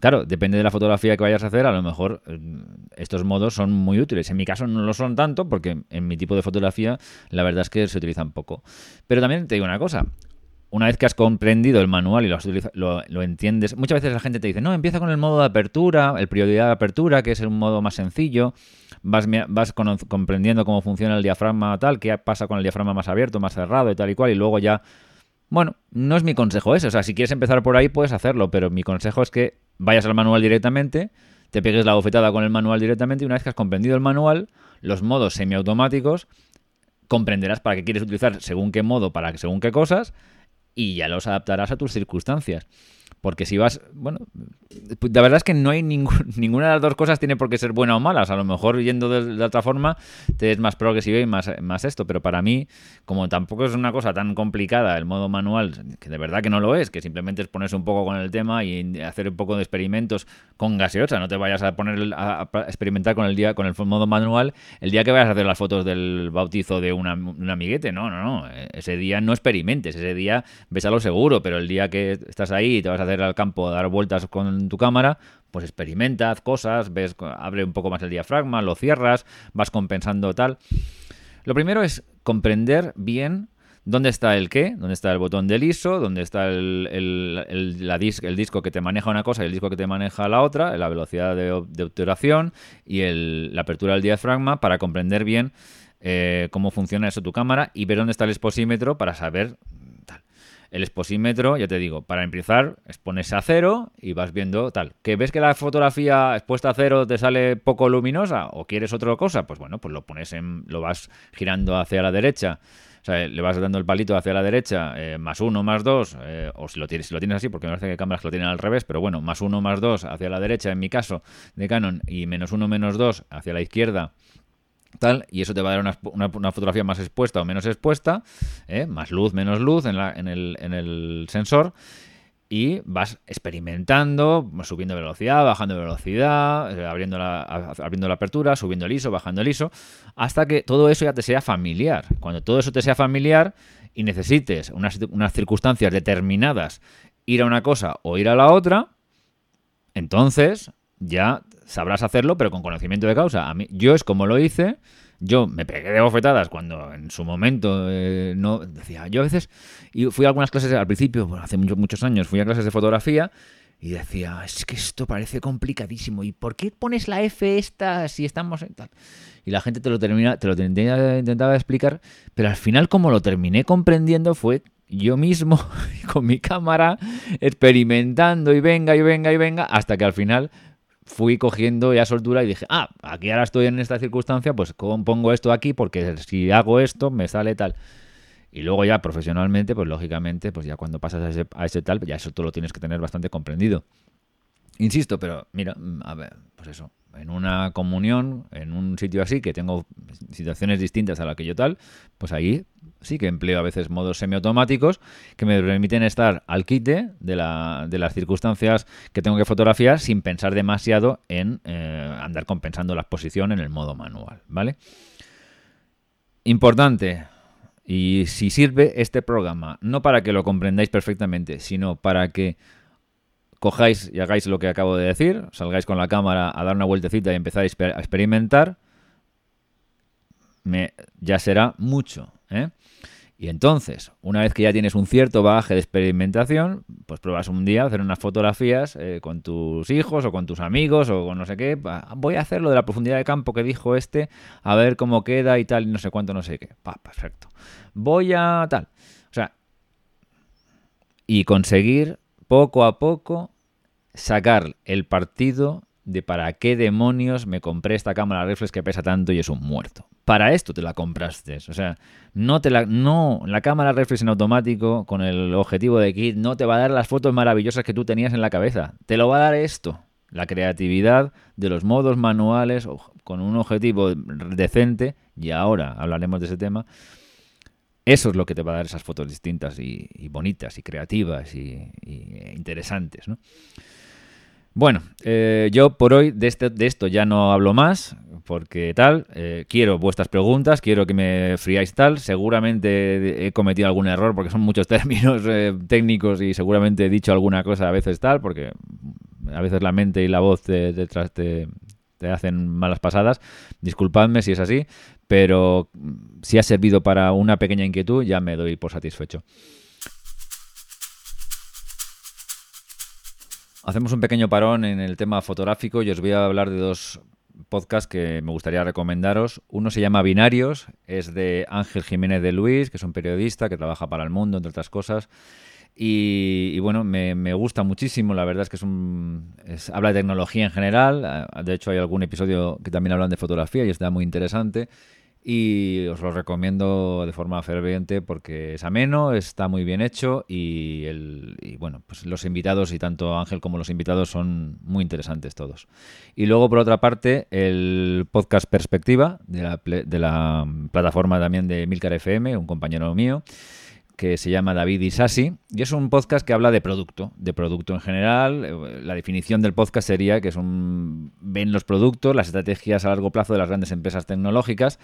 Claro, depende de la fotografía que vayas a hacer, a lo mejor eh, estos modos son muy útiles. En mi caso no lo son tanto porque en mi tipo de fotografía la verdad es que se utilizan poco. Pero también te digo una cosa, una vez que has comprendido el manual y lo, lo, entiendes, muchas veces la gente te dice, no, empieza con el modo de apertura, el prioridad de apertura, que es un modo más sencillo, vas, vas comprendiendo cómo funciona el diafragma tal, qué pasa con el diafragma más abierto, más cerrado y tal y cual, y luego ya bueno, no es mi consejo ese. O sea, si quieres empezar por ahí, puedes hacerlo, pero mi consejo es que vayas al manual directamente, te pegues la bofetada con el manual directamente y una vez que has comprendido el manual, los modos semiautomáticos, comprenderás para qué quieres utilizar según qué modo, para según qué cosas, y ya los adaptarás a tus circunstancias. Porque si vas, bueno, la verdad es que no hay ninguna de las dos cosas tiene por qué ser buena o malas. A lo mejor yendo de, otra forma te es más progresivo y más, más esto. Pero para mí, como tampoco es una cosa tan complicada el modo manual, que de verdad que no lo es, que simplemente es ponerse un poco con el tema y hacer un poco de experimentos con gaseosa. No te vayas a poner a, experimentar con el día con el modo manual el día que vayas a hacer las fotos del bautizo de una, un amiguete. No, no, no. Ese día no experimentes. Ese día ves a lo seguro. Pero el día que estás ahí y te vas a hacer al campo dar vueltas con tu cámara, pues experimenta, haz cosas, ves, abre un poco más el diafragma, lo cierras, vas compensando tal. Lo primero es comprender bien dónde está el qué, dónde está el botón del ISO, dónde está el, el, la el disco que te maneja una cosa y el disco que te maneja la otra, la velocidad de, obturación y la apertura del diafragma para comprender bien eh, cómo funciona eso tu cámara y ver dónde está el exposímetro para saber el exposímetro, ya te digo, para empezar, expones a cero y vas viendo tal. ¿Que ves que la fotografía expuesta a cero te sale poco luminosa o quieres otra cosa? Pues bueno, pues lo pones en, lo vas girando hacia la derecha. O sea, le vas dando el palito hacia la derecha, eh, más uno, más dos, eh, o si lo tienes, si lo tienes así, porque me parece que cámaras lo tienen al revés, pero bueno, más uno, más dos hacia la derecha, en mi caso, de Canon, y menos uno, menos dos hacia la izquierda, tal, y eso te va a dar una, fotografía más expuesta o menos expuesta, ¿eh? más luz, menos luz en, el, sensor, y vas experimentando, subiendo velocidad, bajando velocidad, eh, abriendo, la, abriendo la apertura, subiendo el ISO, bajando el ISO, hasta que todo eso ya te sea familiar. Cuando todo eso te sea familiar y necesites unas, unas circunstancias determinadas ir a una cosa o ir a la otra, entonces ya sabrás hacerlo, pero con conocimiento de causa. A mí, yo es como lo hice. Yo me pegué de bofetadas cuando en su momento eh, no decía. Yo a veces y fui a algunas clases al principio, hace muchos muchos años, fui a clases de fotografía y decía, es que esto parece complicadísimo. ¿Y por qué pones la F esta si estamos en tal? Y la gente te lo termina, te lo intentaba explicar, pero al final como lo terminé comprendiendo fue yo mismo con mi cámara experimentando y venga y venga y venga hasta que al final fui cogiendo ya soltura y dije, ah, aquí ahora estoy en esta circunstancia, pues pongo esto aquí porque si hago esto me sale tal. Y luego ya profesionalmente, pues lógicamente, pues ya cuando pasas a ese, a ese tal, ya eso tú lo tienes que tener bastante comprendido. Insisto, pero mira, mm, a ver, pues eso, en una comunión, en un sitio así, que tengo situaciones distintas a la que yo tal, pues ahí sí que empleo a veces modos semiautomáticos que me permiten estar al quite de, la, de las circunstancias que tengo que fotografiar sin pensar demasiado en eh, andar compensando la exposición en el modo manual, ¿vale? Importante, Y si sirve este programa, no para que lo comprendáis perfectamente, sino para que cojáis y hagáis lo que acabo de decir, salgáis con la cámara a dar una vueltecita y empezáis a experimentar, me, ya será mucho. ¿eh? Y entonces, una vez que ya tienes un cierto bagaje de experimentación, pues pruebas un día hacer unas fotografías eh, con tus hijos o con tus amigos o con no sé qué. Voy a hacerlo de la profundidad de campo que dijo este, a ver cómo queda y tal, y no sé cuánto, no sé qué. Perfecto. Voy a tal. O sea, y conseguir poco a poco sacar el partido de para qué demonios me compré esta cámara reflex que pesa tanto y es un muerto. Para esto te la compraste. O sea, no te la, no, la cámara reflex en automático con el objetivo de kit no te va a dar las fotos maravillosas que tú tenías en la cabeza. Te lo va a dar esto. La creatividad de los modos manuales con un objetivo decente, y ahora hablaremos de ese tema, eso es lo que te va a dar esas fotos distintas y, bonitas y creativas y, interesantes. ¿no? Bueno, eh, yo por hoy de, este, de esto ya no hablo más, porque tal, eh, quiero vuestras preguntas, quiero que me friáis tal, seguramente he cometido algún error porque son muchos términos eh, técnicos y seguramente he dicho alguna cosa a veces tal, porque a veces la mente y la voz detrás te, te hacen malas pasadas, disculpadme si es así, pero si ha servido para una pequeña inquietud ya me doy por satisfecho. Hacemos un pequeño parón en el tema fotográfico y os voy a hablar de dos podcasts que me gustaría recomendaros. Uno se llama Binarios, es de Ángel Jiménez de Luis, que es un periodista que trabaja para el mundo, entre otras cosas. Y, bueno, me, gusta muchísimo, la verdad es que es un, habla de tecnología en general, de hecho hay algún episodio que también hablan de fotografía y está muy interesante y os lo recomiendo de forma ferviente porque es ameno, está muy bien hecho y, el, bueno, pues los invitados y tanto Ángel como los invitados son muy interesantes todos. Y luego por otra parte el podcast Perspectiva de la, de la plataforma también de Milcar FM, un compañero mío que se llama David Isasi y es un podcast que habla de producto, de producto en general. La definición del podcast sería que es un ven los productos, las estrategias a largo plazo de las grandes empresas tecnológicas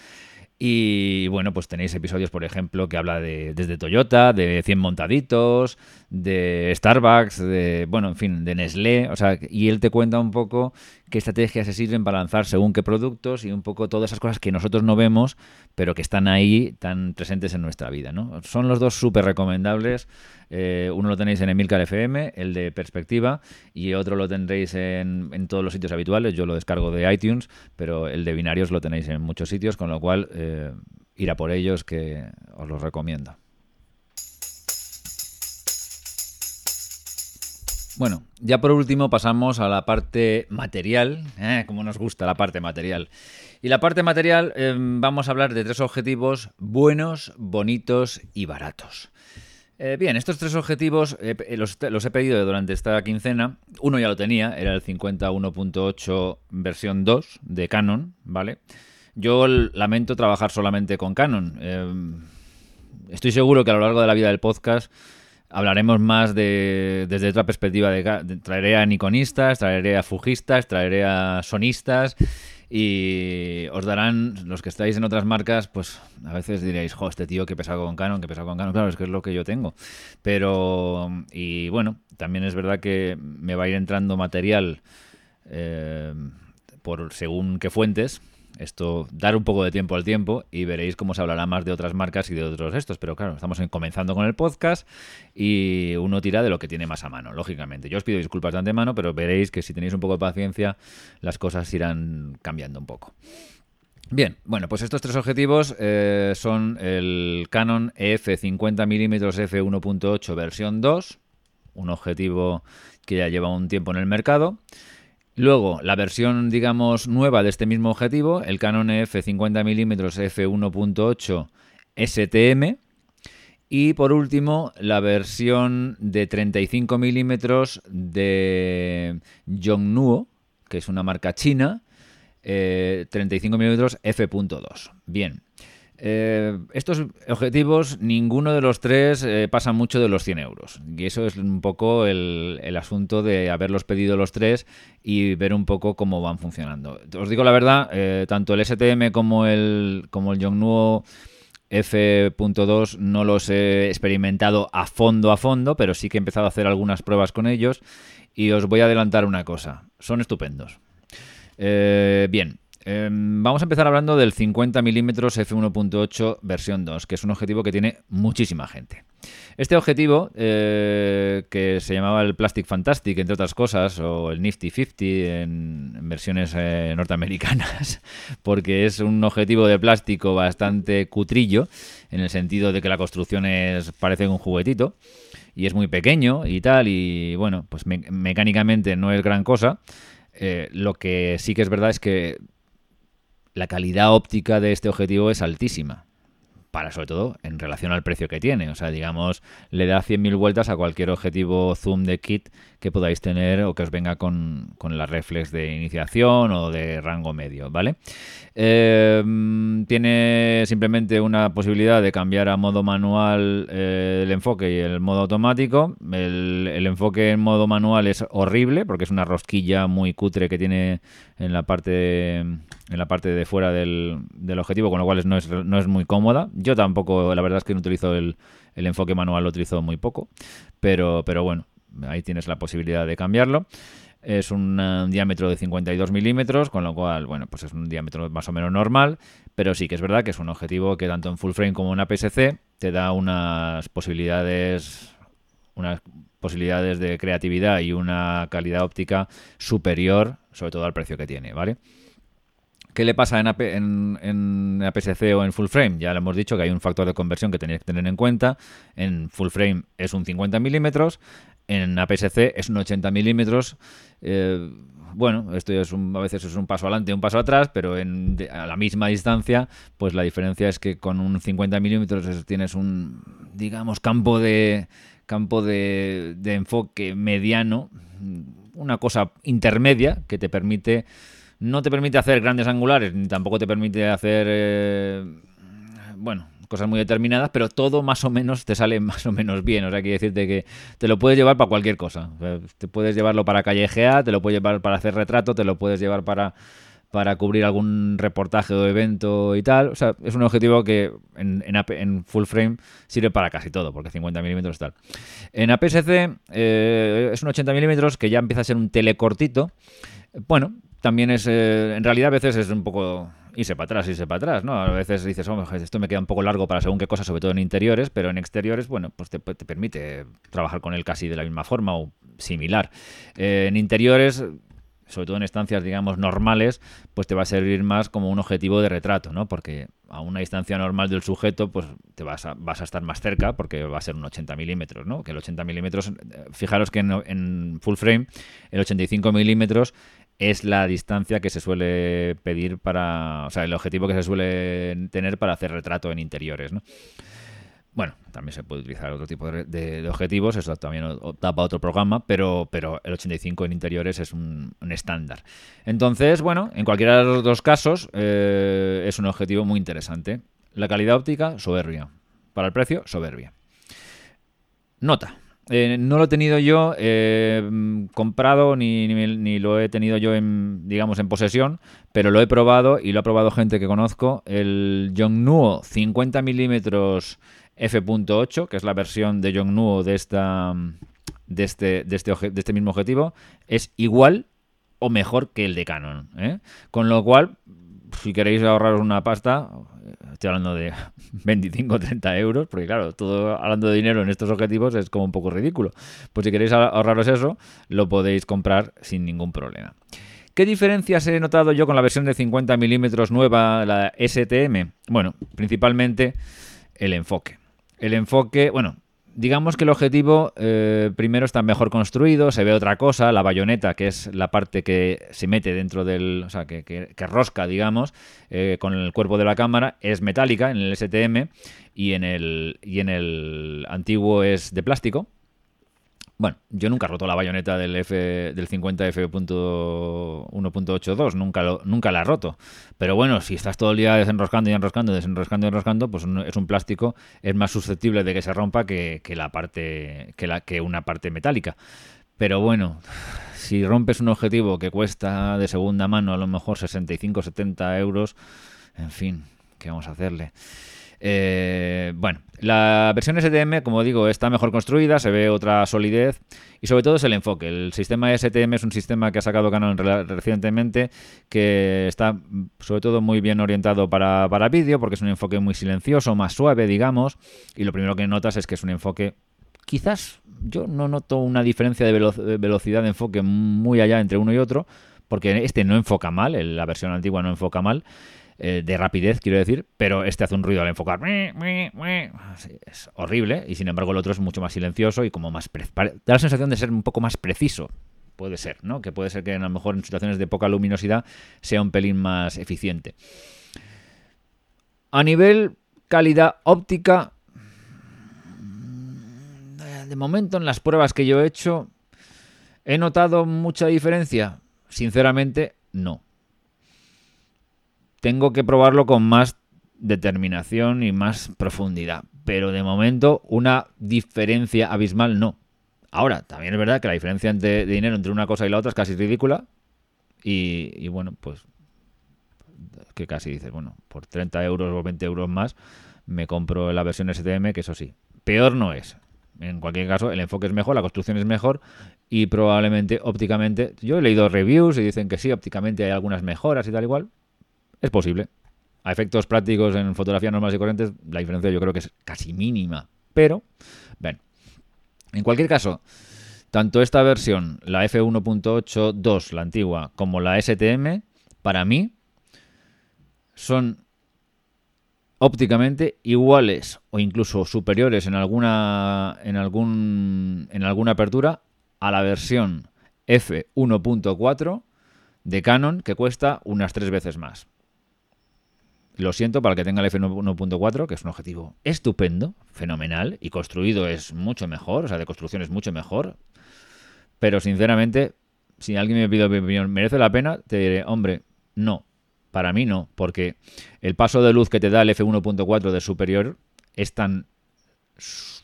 y bueno, pues tenéis episodios, por ejemplo, que habla de desde Toyota, de 100 montaditos, de Starbucks, de, bueno, en fin, de Nestlé, o sea, y él te cuenta un poco qué estrategias se sirven para lanzar según qué productos y un poco todas esas cosas que nosotros no vemos, pero que están ahí tan presentes en nuestra vida. ¿no? Son los dos súper recomendables. Eh, uno lo tenéis en Emilcar FM, el de Perspectiva, y otro lo tendréis en, en, todos los sitios habituales. Yo lo descargo de iTunes, pero el de Binarios lo tenéis en muchos sitios, con lo cual eh, ir a por ellos que os los recomiendo. Bueno, ya por último pasamos a la parte material, ¿eh? como nos gusta la parte material. Y la parte material em, vamos a hablar de tres objetivos buenos, bonitos y baratos. Eh, bien, estos tres objetivos eh, los, he pedido durante esta quincena. Uno ya lo tenía, era el 51.8 versión 2 de Canon, ¿vale? Yo lamento trabajar solamente con Canon. Em, estoy seguro que a lo largo de la vida del podcast hablaremos más de, desde otra perspectiva. De, traeré a Nikonistas, traeré a Fujistas, traeré a Sonistas y os darán, los que estáis en otras marcas, pues a veces diréis, jo, este tío que pesado con Canon, que pesado con Canon. Claro, es que es lo que yo tengo. Pero, y bueno, también es verdad que me va a ir entrando material eh, por según qué fuentes esto, dar un poco de tiempo al tiempo y veréis cómo se hablará más de otras marcas y de otros estos. Pero claro, estamos comenzando con el podcast y uno tira de lo que tiene más a mano, lógicamente. Yo os pido disculpas de antemano, pero veréis que si tenéis un poco de paciencia, las cosas irán cambiando un poco. Bien, bueno, pues estos tres objetivos eh, son el Canon EF 50mm f1.8 versión 2, un objetivo que ya lleva un tiempo en el mercado. Luego, la versión, digamos, nueva de este mismo objetivo, el Canon f 50mm f1.8 STM. Y por último, la versión de 35 mm de Yongnuo, que es una marca china, 35 mm f.2. Bien. Eh, estos objetivos, ninguno de los tres eh, pasa mucho de los 100 euros. Y eso es un poco el, asunto de haberlos pedido los tres y ver un poco cómo van funcionando. Os digo la verdad, eh, tanto el STM como el, como el Yongnuo F.2 no los he experimentado a fondo a fondo, pero sí que he empezado a hacer algunas pruebas con ellos y os voy a adelantar una cosa. Son estupendos. Eh, bien, em, vamos a empezar hablando del 50 mm f1.8 versión 2, que es un objetivo que tiene muchísima gente. Este objetivo, eh, que se llamaba el Plastic Fantastic, entre otras cosas, o el Nifty 50 en, versiones eh, norteamericanas, porque es un objetivo de plástico bastante cutrillo, en el sentido de que la construcción es parece un juguetito, y es muy pequeño y tal, y bueno, pues mecánicamente no es gran cosa. Eh, lo que sí que es verdad es que la calidad óptica de este objetivo es altísima para sobre todo en relación al precio que tiene. O sea, digamos, le da 100.000 vueltas a cualquier objetivo zoom de kit que podáis tener o que os venga con, con la reflex de iniciación o de rango medio, ¿vale? Eh, tiene simplemente una posibilidad de cambiar a modo manual eh, el enfoque y el modo automático. El, enfoque en modo manual es horrible porque es una rosquilla muy cutre que tiene en la parte en la parte de fuera del, del objetivo, con lo cual no es, no es muy cómoda. Yo tampoco, la verdad es que no utilizo el, el enfoque manual, lo utilizo muy poco, pero, pero bueno, ahí tienes la posibilidad de cambiarlo. Es un, diámetro de 52 milímetros, con lo cual, bueno, pues es un diámetro más o menos normal, pero sí que es verdad que es un objetivo que tanto en full frame como en APS-C te da unas posibilidades, unas posibilidades de creatividad y una calidad óptica superior, sobre todo al precio que tiene, ¿vale? ¿Qué le pasa en, en APS-C o en full frame? Ya le hemos dicho que hay un factor de conversión que tenéis que tener en cuenta. En full frame es un 50 milímetros, en APS-C es un 80 milímetros. Eh, bueno, esto es un, a veces es un paso adelante, un paso atrás, pero en, a la misma distancia, pues la diferencia es que con un 50 milímetros tienes un, digamos, campo de campo de, de enfoque mediano, una cosa intermedia que te permite no te permite hacer grandes angulares, ni tampoco te permite hacer, eh, bueno, cosas muy determinadas, pero todo más o menos te sale más o menos bien. O sea, quiere decirte que te lo puedes llevar para cualquier cosa. te puedes llevarlo para callejear, te lo puedes llevar para hacer retrato, te lo puedes llevar para para cubrir algún reportaje o evento y tal. O sea, es un objetivo que en, full frame sirve para casi todo, porque 50 milímetros tal. En APS-C eh, es un 80 milímetros que ya empieza a ser un telecortito. Bueno, también es, eh, en realidad a veces es un poco irse para atrás, irse para atrás, ¿no? A veces dices, oh, esto me queda un poco largo para según qué cosa, sobre todo en interiores, pero en exteriores, bueno, pues te, permite trabajar con él casi de la misma forma o similar. Eh, en interiores, sobre todo en estancias, digamos, normales, pues te va a servir más como un objetivo de retrato, ¿no? Porque a una distancia normal del sujeto, pues te vas a, vas a estar más cerca porque va a ser un 80 milímetros, ¿no? Que el 80 milímetros, eh, fijaros que en, en full frame, el 85 milímetros es la distancia que se suele pedir para, o sea, el objetivo que se suele tener para hacer retrato en interiores, ¿no? Bueno, también se puede utilizar otro tipo de, objetivos, eso también tapa otro programa, pero, pero el 85 en interiores es un, estándar. Entonces, bueno, en cualquiera de los dos casos eh, es un objetivo muy interesante. La calidad óptica, soberbia. Para el precio, soberbia. Nota. Eh, no lo he tenido yo eh, comprado ni, ni, lo he tenido yo en, digamos, en posesión, pero lo he probado y lo ha probado gente que conozco. El Yongnuo 50 milímetros f.8, que es la versión de Yongnuo de esta de este, de este, de este mismo objetivo, es igual o mejor que el de Canon. ¿eh? Con lo cual, si queréis ahorraros una pasta, estoy hablando de 25 o 30 euros, porque claro, todo hablando de dinero en estos objetivos es como un poco ridículo. Pues si queréis ahorraros eso, lo podéis comprar sin ningún problema. ¿Qué diferencias he notado yo con la versión de 50 milímetros nueva, la STM? Bueno, principalmente el enfoque. El enfoque, bueno, digamos que el objetivo eh, primero está mejor construido, se ve otra cosa, la bayoneta, que es la parte que se mete dentro del, o sea, que, que, rosca, digamos, eh, con el cuerpo de la cámara, es metálica en el STM y en el, y en el antiguo es de plástico. Bueno, yo nunca he roto la bayoneta del F del 50F.1.82, nunca nunca la he roto. Pero bueno, si estás todo el día desenroscando y enroscando, desenroscando y enroscando, pues es un plástico, es más susceptible de que se rompa que, que la parte que la que una parte metálica. Pero bueno, si rompes un objetivo que cuesta de segunda mano a lo mejor 65 70 euros, en fin, ¿qué vamos a hacerle? Eh, bueno, la versión STM, como digo, está mejor construida, se ve otra solidez y sobre todo es el enfoque. El sistema STM es un sistema que ha sacado Canon recientemente que está sobre todo muy bien orientado para, para vídeo porque es un enfoque muy silencioso, más suave, digamos, y lo primero que notas es que es un enfoque quizás yo no noto una diferencia de, velocidad de enfoque muy allá entre uno y otro, porque este no enfoca mal, la versión antigua no enfoca mal, eh, de rapidez, quiero decir, pero este hace un ruido al enfocar. Es horrible y sin embargo el otro es mucho más silencioso y como más... Da la sensación de ser un poco más preciso. Puede ser, ¿no? Que puede ser que a lo mejor en situaciones de poca luminosidad sea un pelín más eficiente. A nivel calidad óptica, de momento en las pruebas que yo he hecho, ¿he notado mucha diferencia? Sinceramente, no. Tengo que probarlo con más determinación y más profundidad. Pero de momento, una diferencia abismal no. Ahora, también es verdad que la diferencia de dinero entre una cosa y la otra es casi ridícula. Y, y bueno, pues que casi dices, bueno, por 30 euros o 20 euros más me compro la versión STM, que eso sí, peor no es. En cualquier caso, el enfoque es mejor, la construcción es mejor y probablemente ópticamente. Yo he leído reviews y dicen que sí, ópticamente hay algunas mejoras y tal igual. Es posible. A efectos prácticos en fotografía normales y corrientes, la diferencia yo creo que es casi mínima. Pero, ven. En cualquier caso, tanto esta versión, la F1.8.2, la antigua, como la STM, para mí, son ópticamente iguales o incluso superiores en alguna en algún en alguna apertura a la versión f1.4 de Canon que cuesta unas tres veces más. Lo siento para el que tenga el f1.4, que es un objetivo estupendo, fenomenal, y construido es mucho mejor, o sea, de construcción es mucho mejor. Pero sinceramente, si alguien me pide mi opinión, ¿merece la pena? Te diré, hombre, no. Para mí no, porque el paso de luz que te da el f1.4 de superior es tan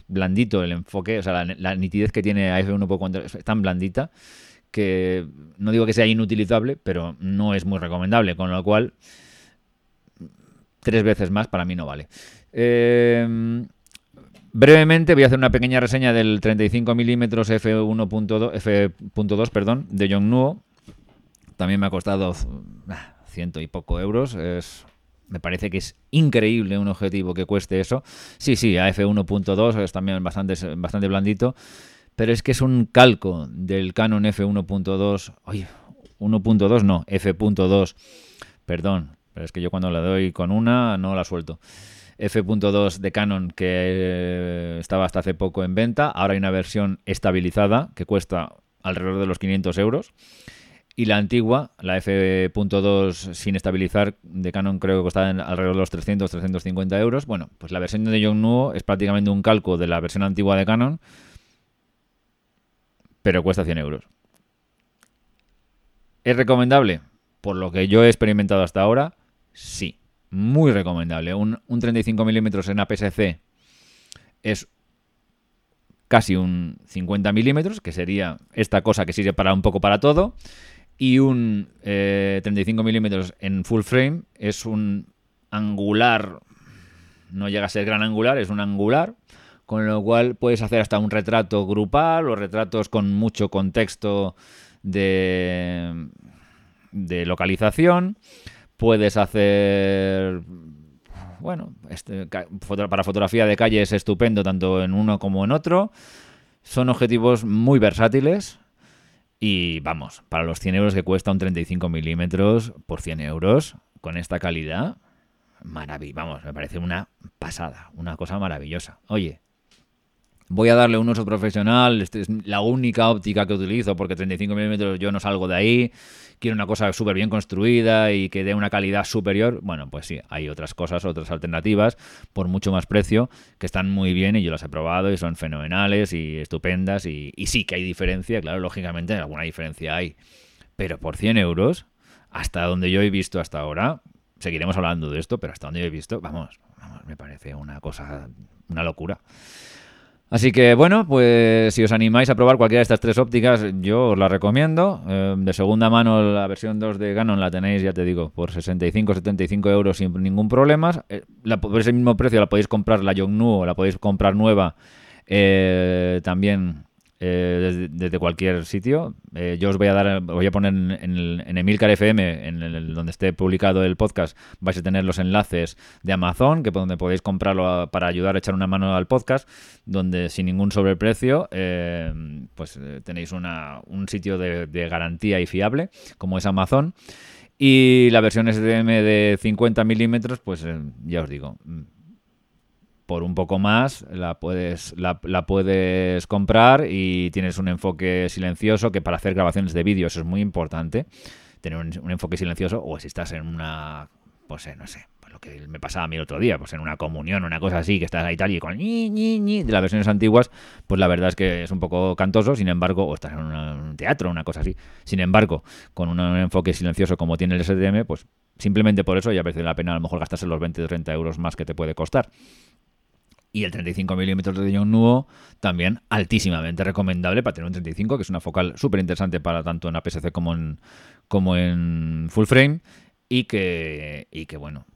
blandito el enfoque, o sea, la, nitidez que tiene a f1.4 es tan blandita que no digo que sea inutilizable, pero no es muy recomendable, con lo cual tres veces más para mí no vale. Em, brevemente voy a hacer una pequeña reseña del 35 mm f1.2 f.2 perdón de Yongnuo. También me ha costado ah, ciento y poco euros. Es, me parece que es increíble un objetivo que cueste eso. Sí, sí, AF1.2 es también bastante, bastante blandito, pero es que es un calco del Canon F1.2. Oye, 1.2 no, F.2. Perdón, es que yo cuando la doy con una no la suelto. F.2 de Canon que eh, estaba hasta hace poco en venta. Ahora hay una versión estabilizada que cuesta alrededor de los 500 euros. Y la antigua, la F.2 sin estabilizar de Canon creo que costaba alrededor de los 300, 350 euros. Bueno, pues la versión de Yongnuo es prácticamente un calco de la versión antigua de Canon, pero cuesta 100 euros. ¿Es recomendable? Por lo que yo he experimentado hasta ahora, sí. Muy recomendable. Un, 35 milímetros en APS-C es casi un 50 milímetros, que sería esta cosa que sirve para un poco para todo y un 35 eh, milímetros en full frame es un angular, no llega a ser gran angular, es un angular, con lo cual puedes hacer hasta un retrato grupal o retratos con mucho contexto de, de localización. Puedes hacer bueno, este, para fotografía de calle es estupendo tanto en uno como en otro. Son objetivos muy versátiles y vamos, para los 100 euros que cuesta un 35 milímetros por 100 euros, con esta calidad, maravilloso. Vamos, me parece una pasada, una cosa maravillosa. Oye, voy a darle un uso profesional, esta es la única óptica que utilizo porque 35 milímetros yo no salgo de ahí, quiero una cosa súper bien construida y que dé una calidad superior, bueno, pues sí, hay otras cosas, otras alternativas por mucho más precio que están muy bien y yo las he probado y son fenomenales y estupendas y, y sí que hay diferencia, claro, lógicamente alguna diferencia hay, pero por 100 euros, hasta donde yo he visto hasta ahora, seguiremos hablando de esto, pero hasta donde yo he visto, vamos, vamos me parece una cosa, una locura. Así que bueno, pues si os animáis a probar cualquiera de estas tres ópticas, yo os la recomiendo. Eh, de segunda mano la versión 2 de Canon la tenéis, ya te digo, por 65-75 euros sin ningún problema. Eh, por ese mismo precio la podéis comprar la Yongnuo, la podéis comprar nueva eh, también eh, desde, cualquier sitio. Eh, yo os voy a dar, voy a poner en, Emilcar FM, en donde esté publicado el podcast, vais a tener los enlaces de Amazon, que donde podéis comprarlo para ayudar a echar una mano al podcast, donde sin ningún sobreprecio, eh, pues tenéis una, un sitio de, de garantía y fiable, como es Amazon. Y la versión SDM de 50 milímetros, pues ya os digo, por un poco más la puedes, la, puedes comprar y tienes un enfoque silencioso que para hacer grabaciones de vídeo eso es muy importante, tener un, enfoque silencioso o si estás en una, pues no sé, pues lo que me pasaba a mí el otro día, pues en una comunión, una cosa así, que estás ahí tal y con ñi, ñi, ñi, de las versiones antiguas, pues la verdad es que es un poco cantoso, sin embargo, o estás en un teatro, una cosa así, sin embargo, con un, enfoque silencioso como tiene el SDM, pues simplemente por eso ya merece la pena a lo mejor gastarse los 20 o 30 euros más que te puede costar. Y el 35 mm de Yongnuo también altísimamente recomendable para tener un 35, que es una focal súper interesante para tanto en APS-C como en, como en full frame. Y que, y que bueno,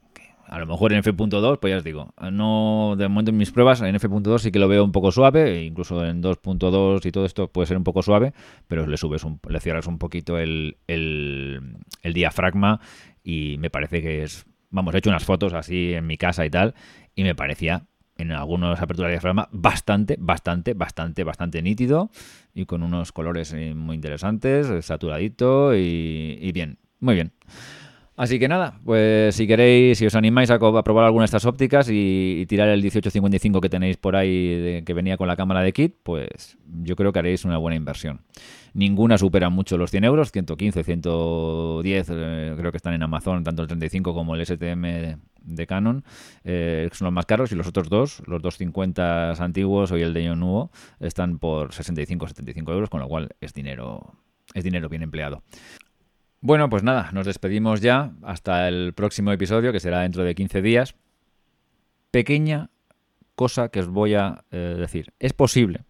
a lo mejor en F.2, pues ya os digo, no de momento en mis pruebas, en F.2 sí que lo veo un poco suave, e incluso en 2.2 y todo esto puede ser un poco suave, pero le subes, le cierras un poquito el, el, el diafragma y me parece que es, vamos, he hecho unas fotos así en mi casa y tal, y me parecía en algunas aperturas de diafragma bastante, bastante, bastante, bastante nítido y con unos colores eh, muy interesantes, saturadito y, bien, muy bien. Así que nada, pues si queréis, si os animáis a, probar alguna de estas ópticas y, tirar el 1855 que tenéis por ahí que venía con la cámara de kit, pues yo creo que haréis una buena inversión. Ninguna supera mucho los 100 euros, 115, 110, eh, creo que están en Amazon, tanto el 35 como el STM de Canon, eh, son los más caros, y los otros dos, los 250 antiguos o el de Nuevo, están por 65-75 euros, con lo cual es dinero, es dinero bien empleado. Bueno, pues nada, nos despedimos ya hasta el próximo episodio, que será dentro de 15 días. Pequeña cosa que os voy a eh, decir. Es posible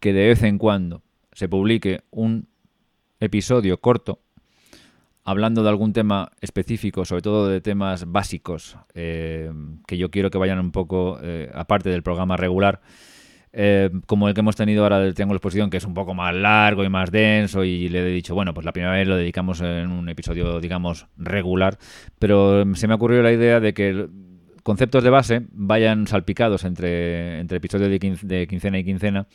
que de vez en cuando se publique un episodio corto hablando de algún tema específico, sobre todo de temas básicos, eh, que yo quiero que vayan un poco eh, aparte del programa regular, eh, como el que hemos tenido ahora del Triángulo de Exposición, que es un poco más largo y más denso, y le he dicho, bueno, pues la primera vez lo dedicamos en un episodio, digamos, regular, pero se me ha ocurrido la idea de que conceptos de base vayan salpicados entre, entre episodios de quincena y quincena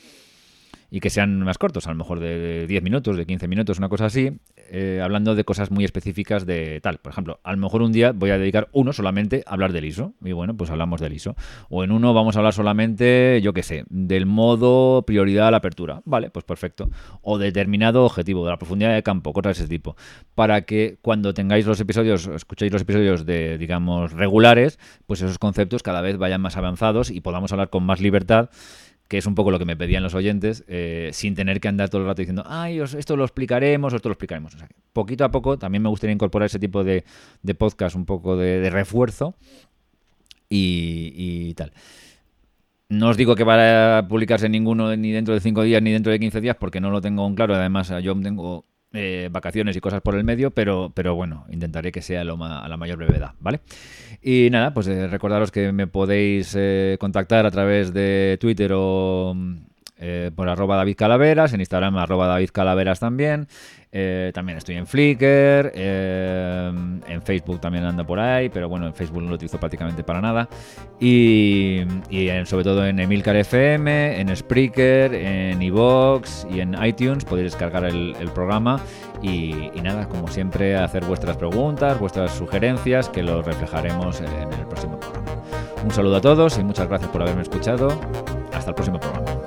y que sean más cortos, a lo mejor de 10 minutos, de 15 minutos, una cosa así, eh, hablando de cosas muy específicas de tal. Por ejemplo, a lo mejor un día voy a dedicar uno solamente a hablar del ISO, y bueno, pues hablamos del ISO. O en uno vamos a hablar solamente, yo qué sé, del modo prioridad a la apertura. Vale, pues perfecto. O determinado objetivo, de la profundidad de campo, cosas de ese tipo. Para que cuando tengáis los episodios, escuchéis los episodios de, digamos, regulares, pues esos conceptos cada vez vayan más avanzados y podamos hablar con más libertad que es un poco lo que me pedían los oyentes, eh, sin tener que andar todo el rato diciendo, ay, esto lo explicaremos, esto lo explicaremos. O sea, poquito a poco también me gustaría incorporar ese tipo de, podcast, un poco de, refuerzo y, tal. No os digo que va a publicarse ninguno ni dentro de 5 días ni dentro de 15 días porque no lo tengo en claro. Además, yo tengo eh, vacaciones y cosas por el medio, pero, pero bueno, intentaré que sea lo a la mayor brevedad, ¿vale? Y nada, pues eh, recordaros que me podéis eh, contactar a través de Twitter o por arroba David en Instagram arroba David también, eh, también estoy en Flickr, eh, en Facebook también ando por ahí, pero bueno, en Facebook no lo utilizo prácticamente para nada. Y, sobre todo en Emilcar FM, en Spreaker, en Evox y en iTunes podéis descargar el, programa. Y, y, nada, como siempre, hacer vuestras preguntas, vuestras sugerencias, que lo reflejaremos en el próximo programa. Un saludo a todos y muchas gracias por haberme escuchado. Hasta el próximo programa.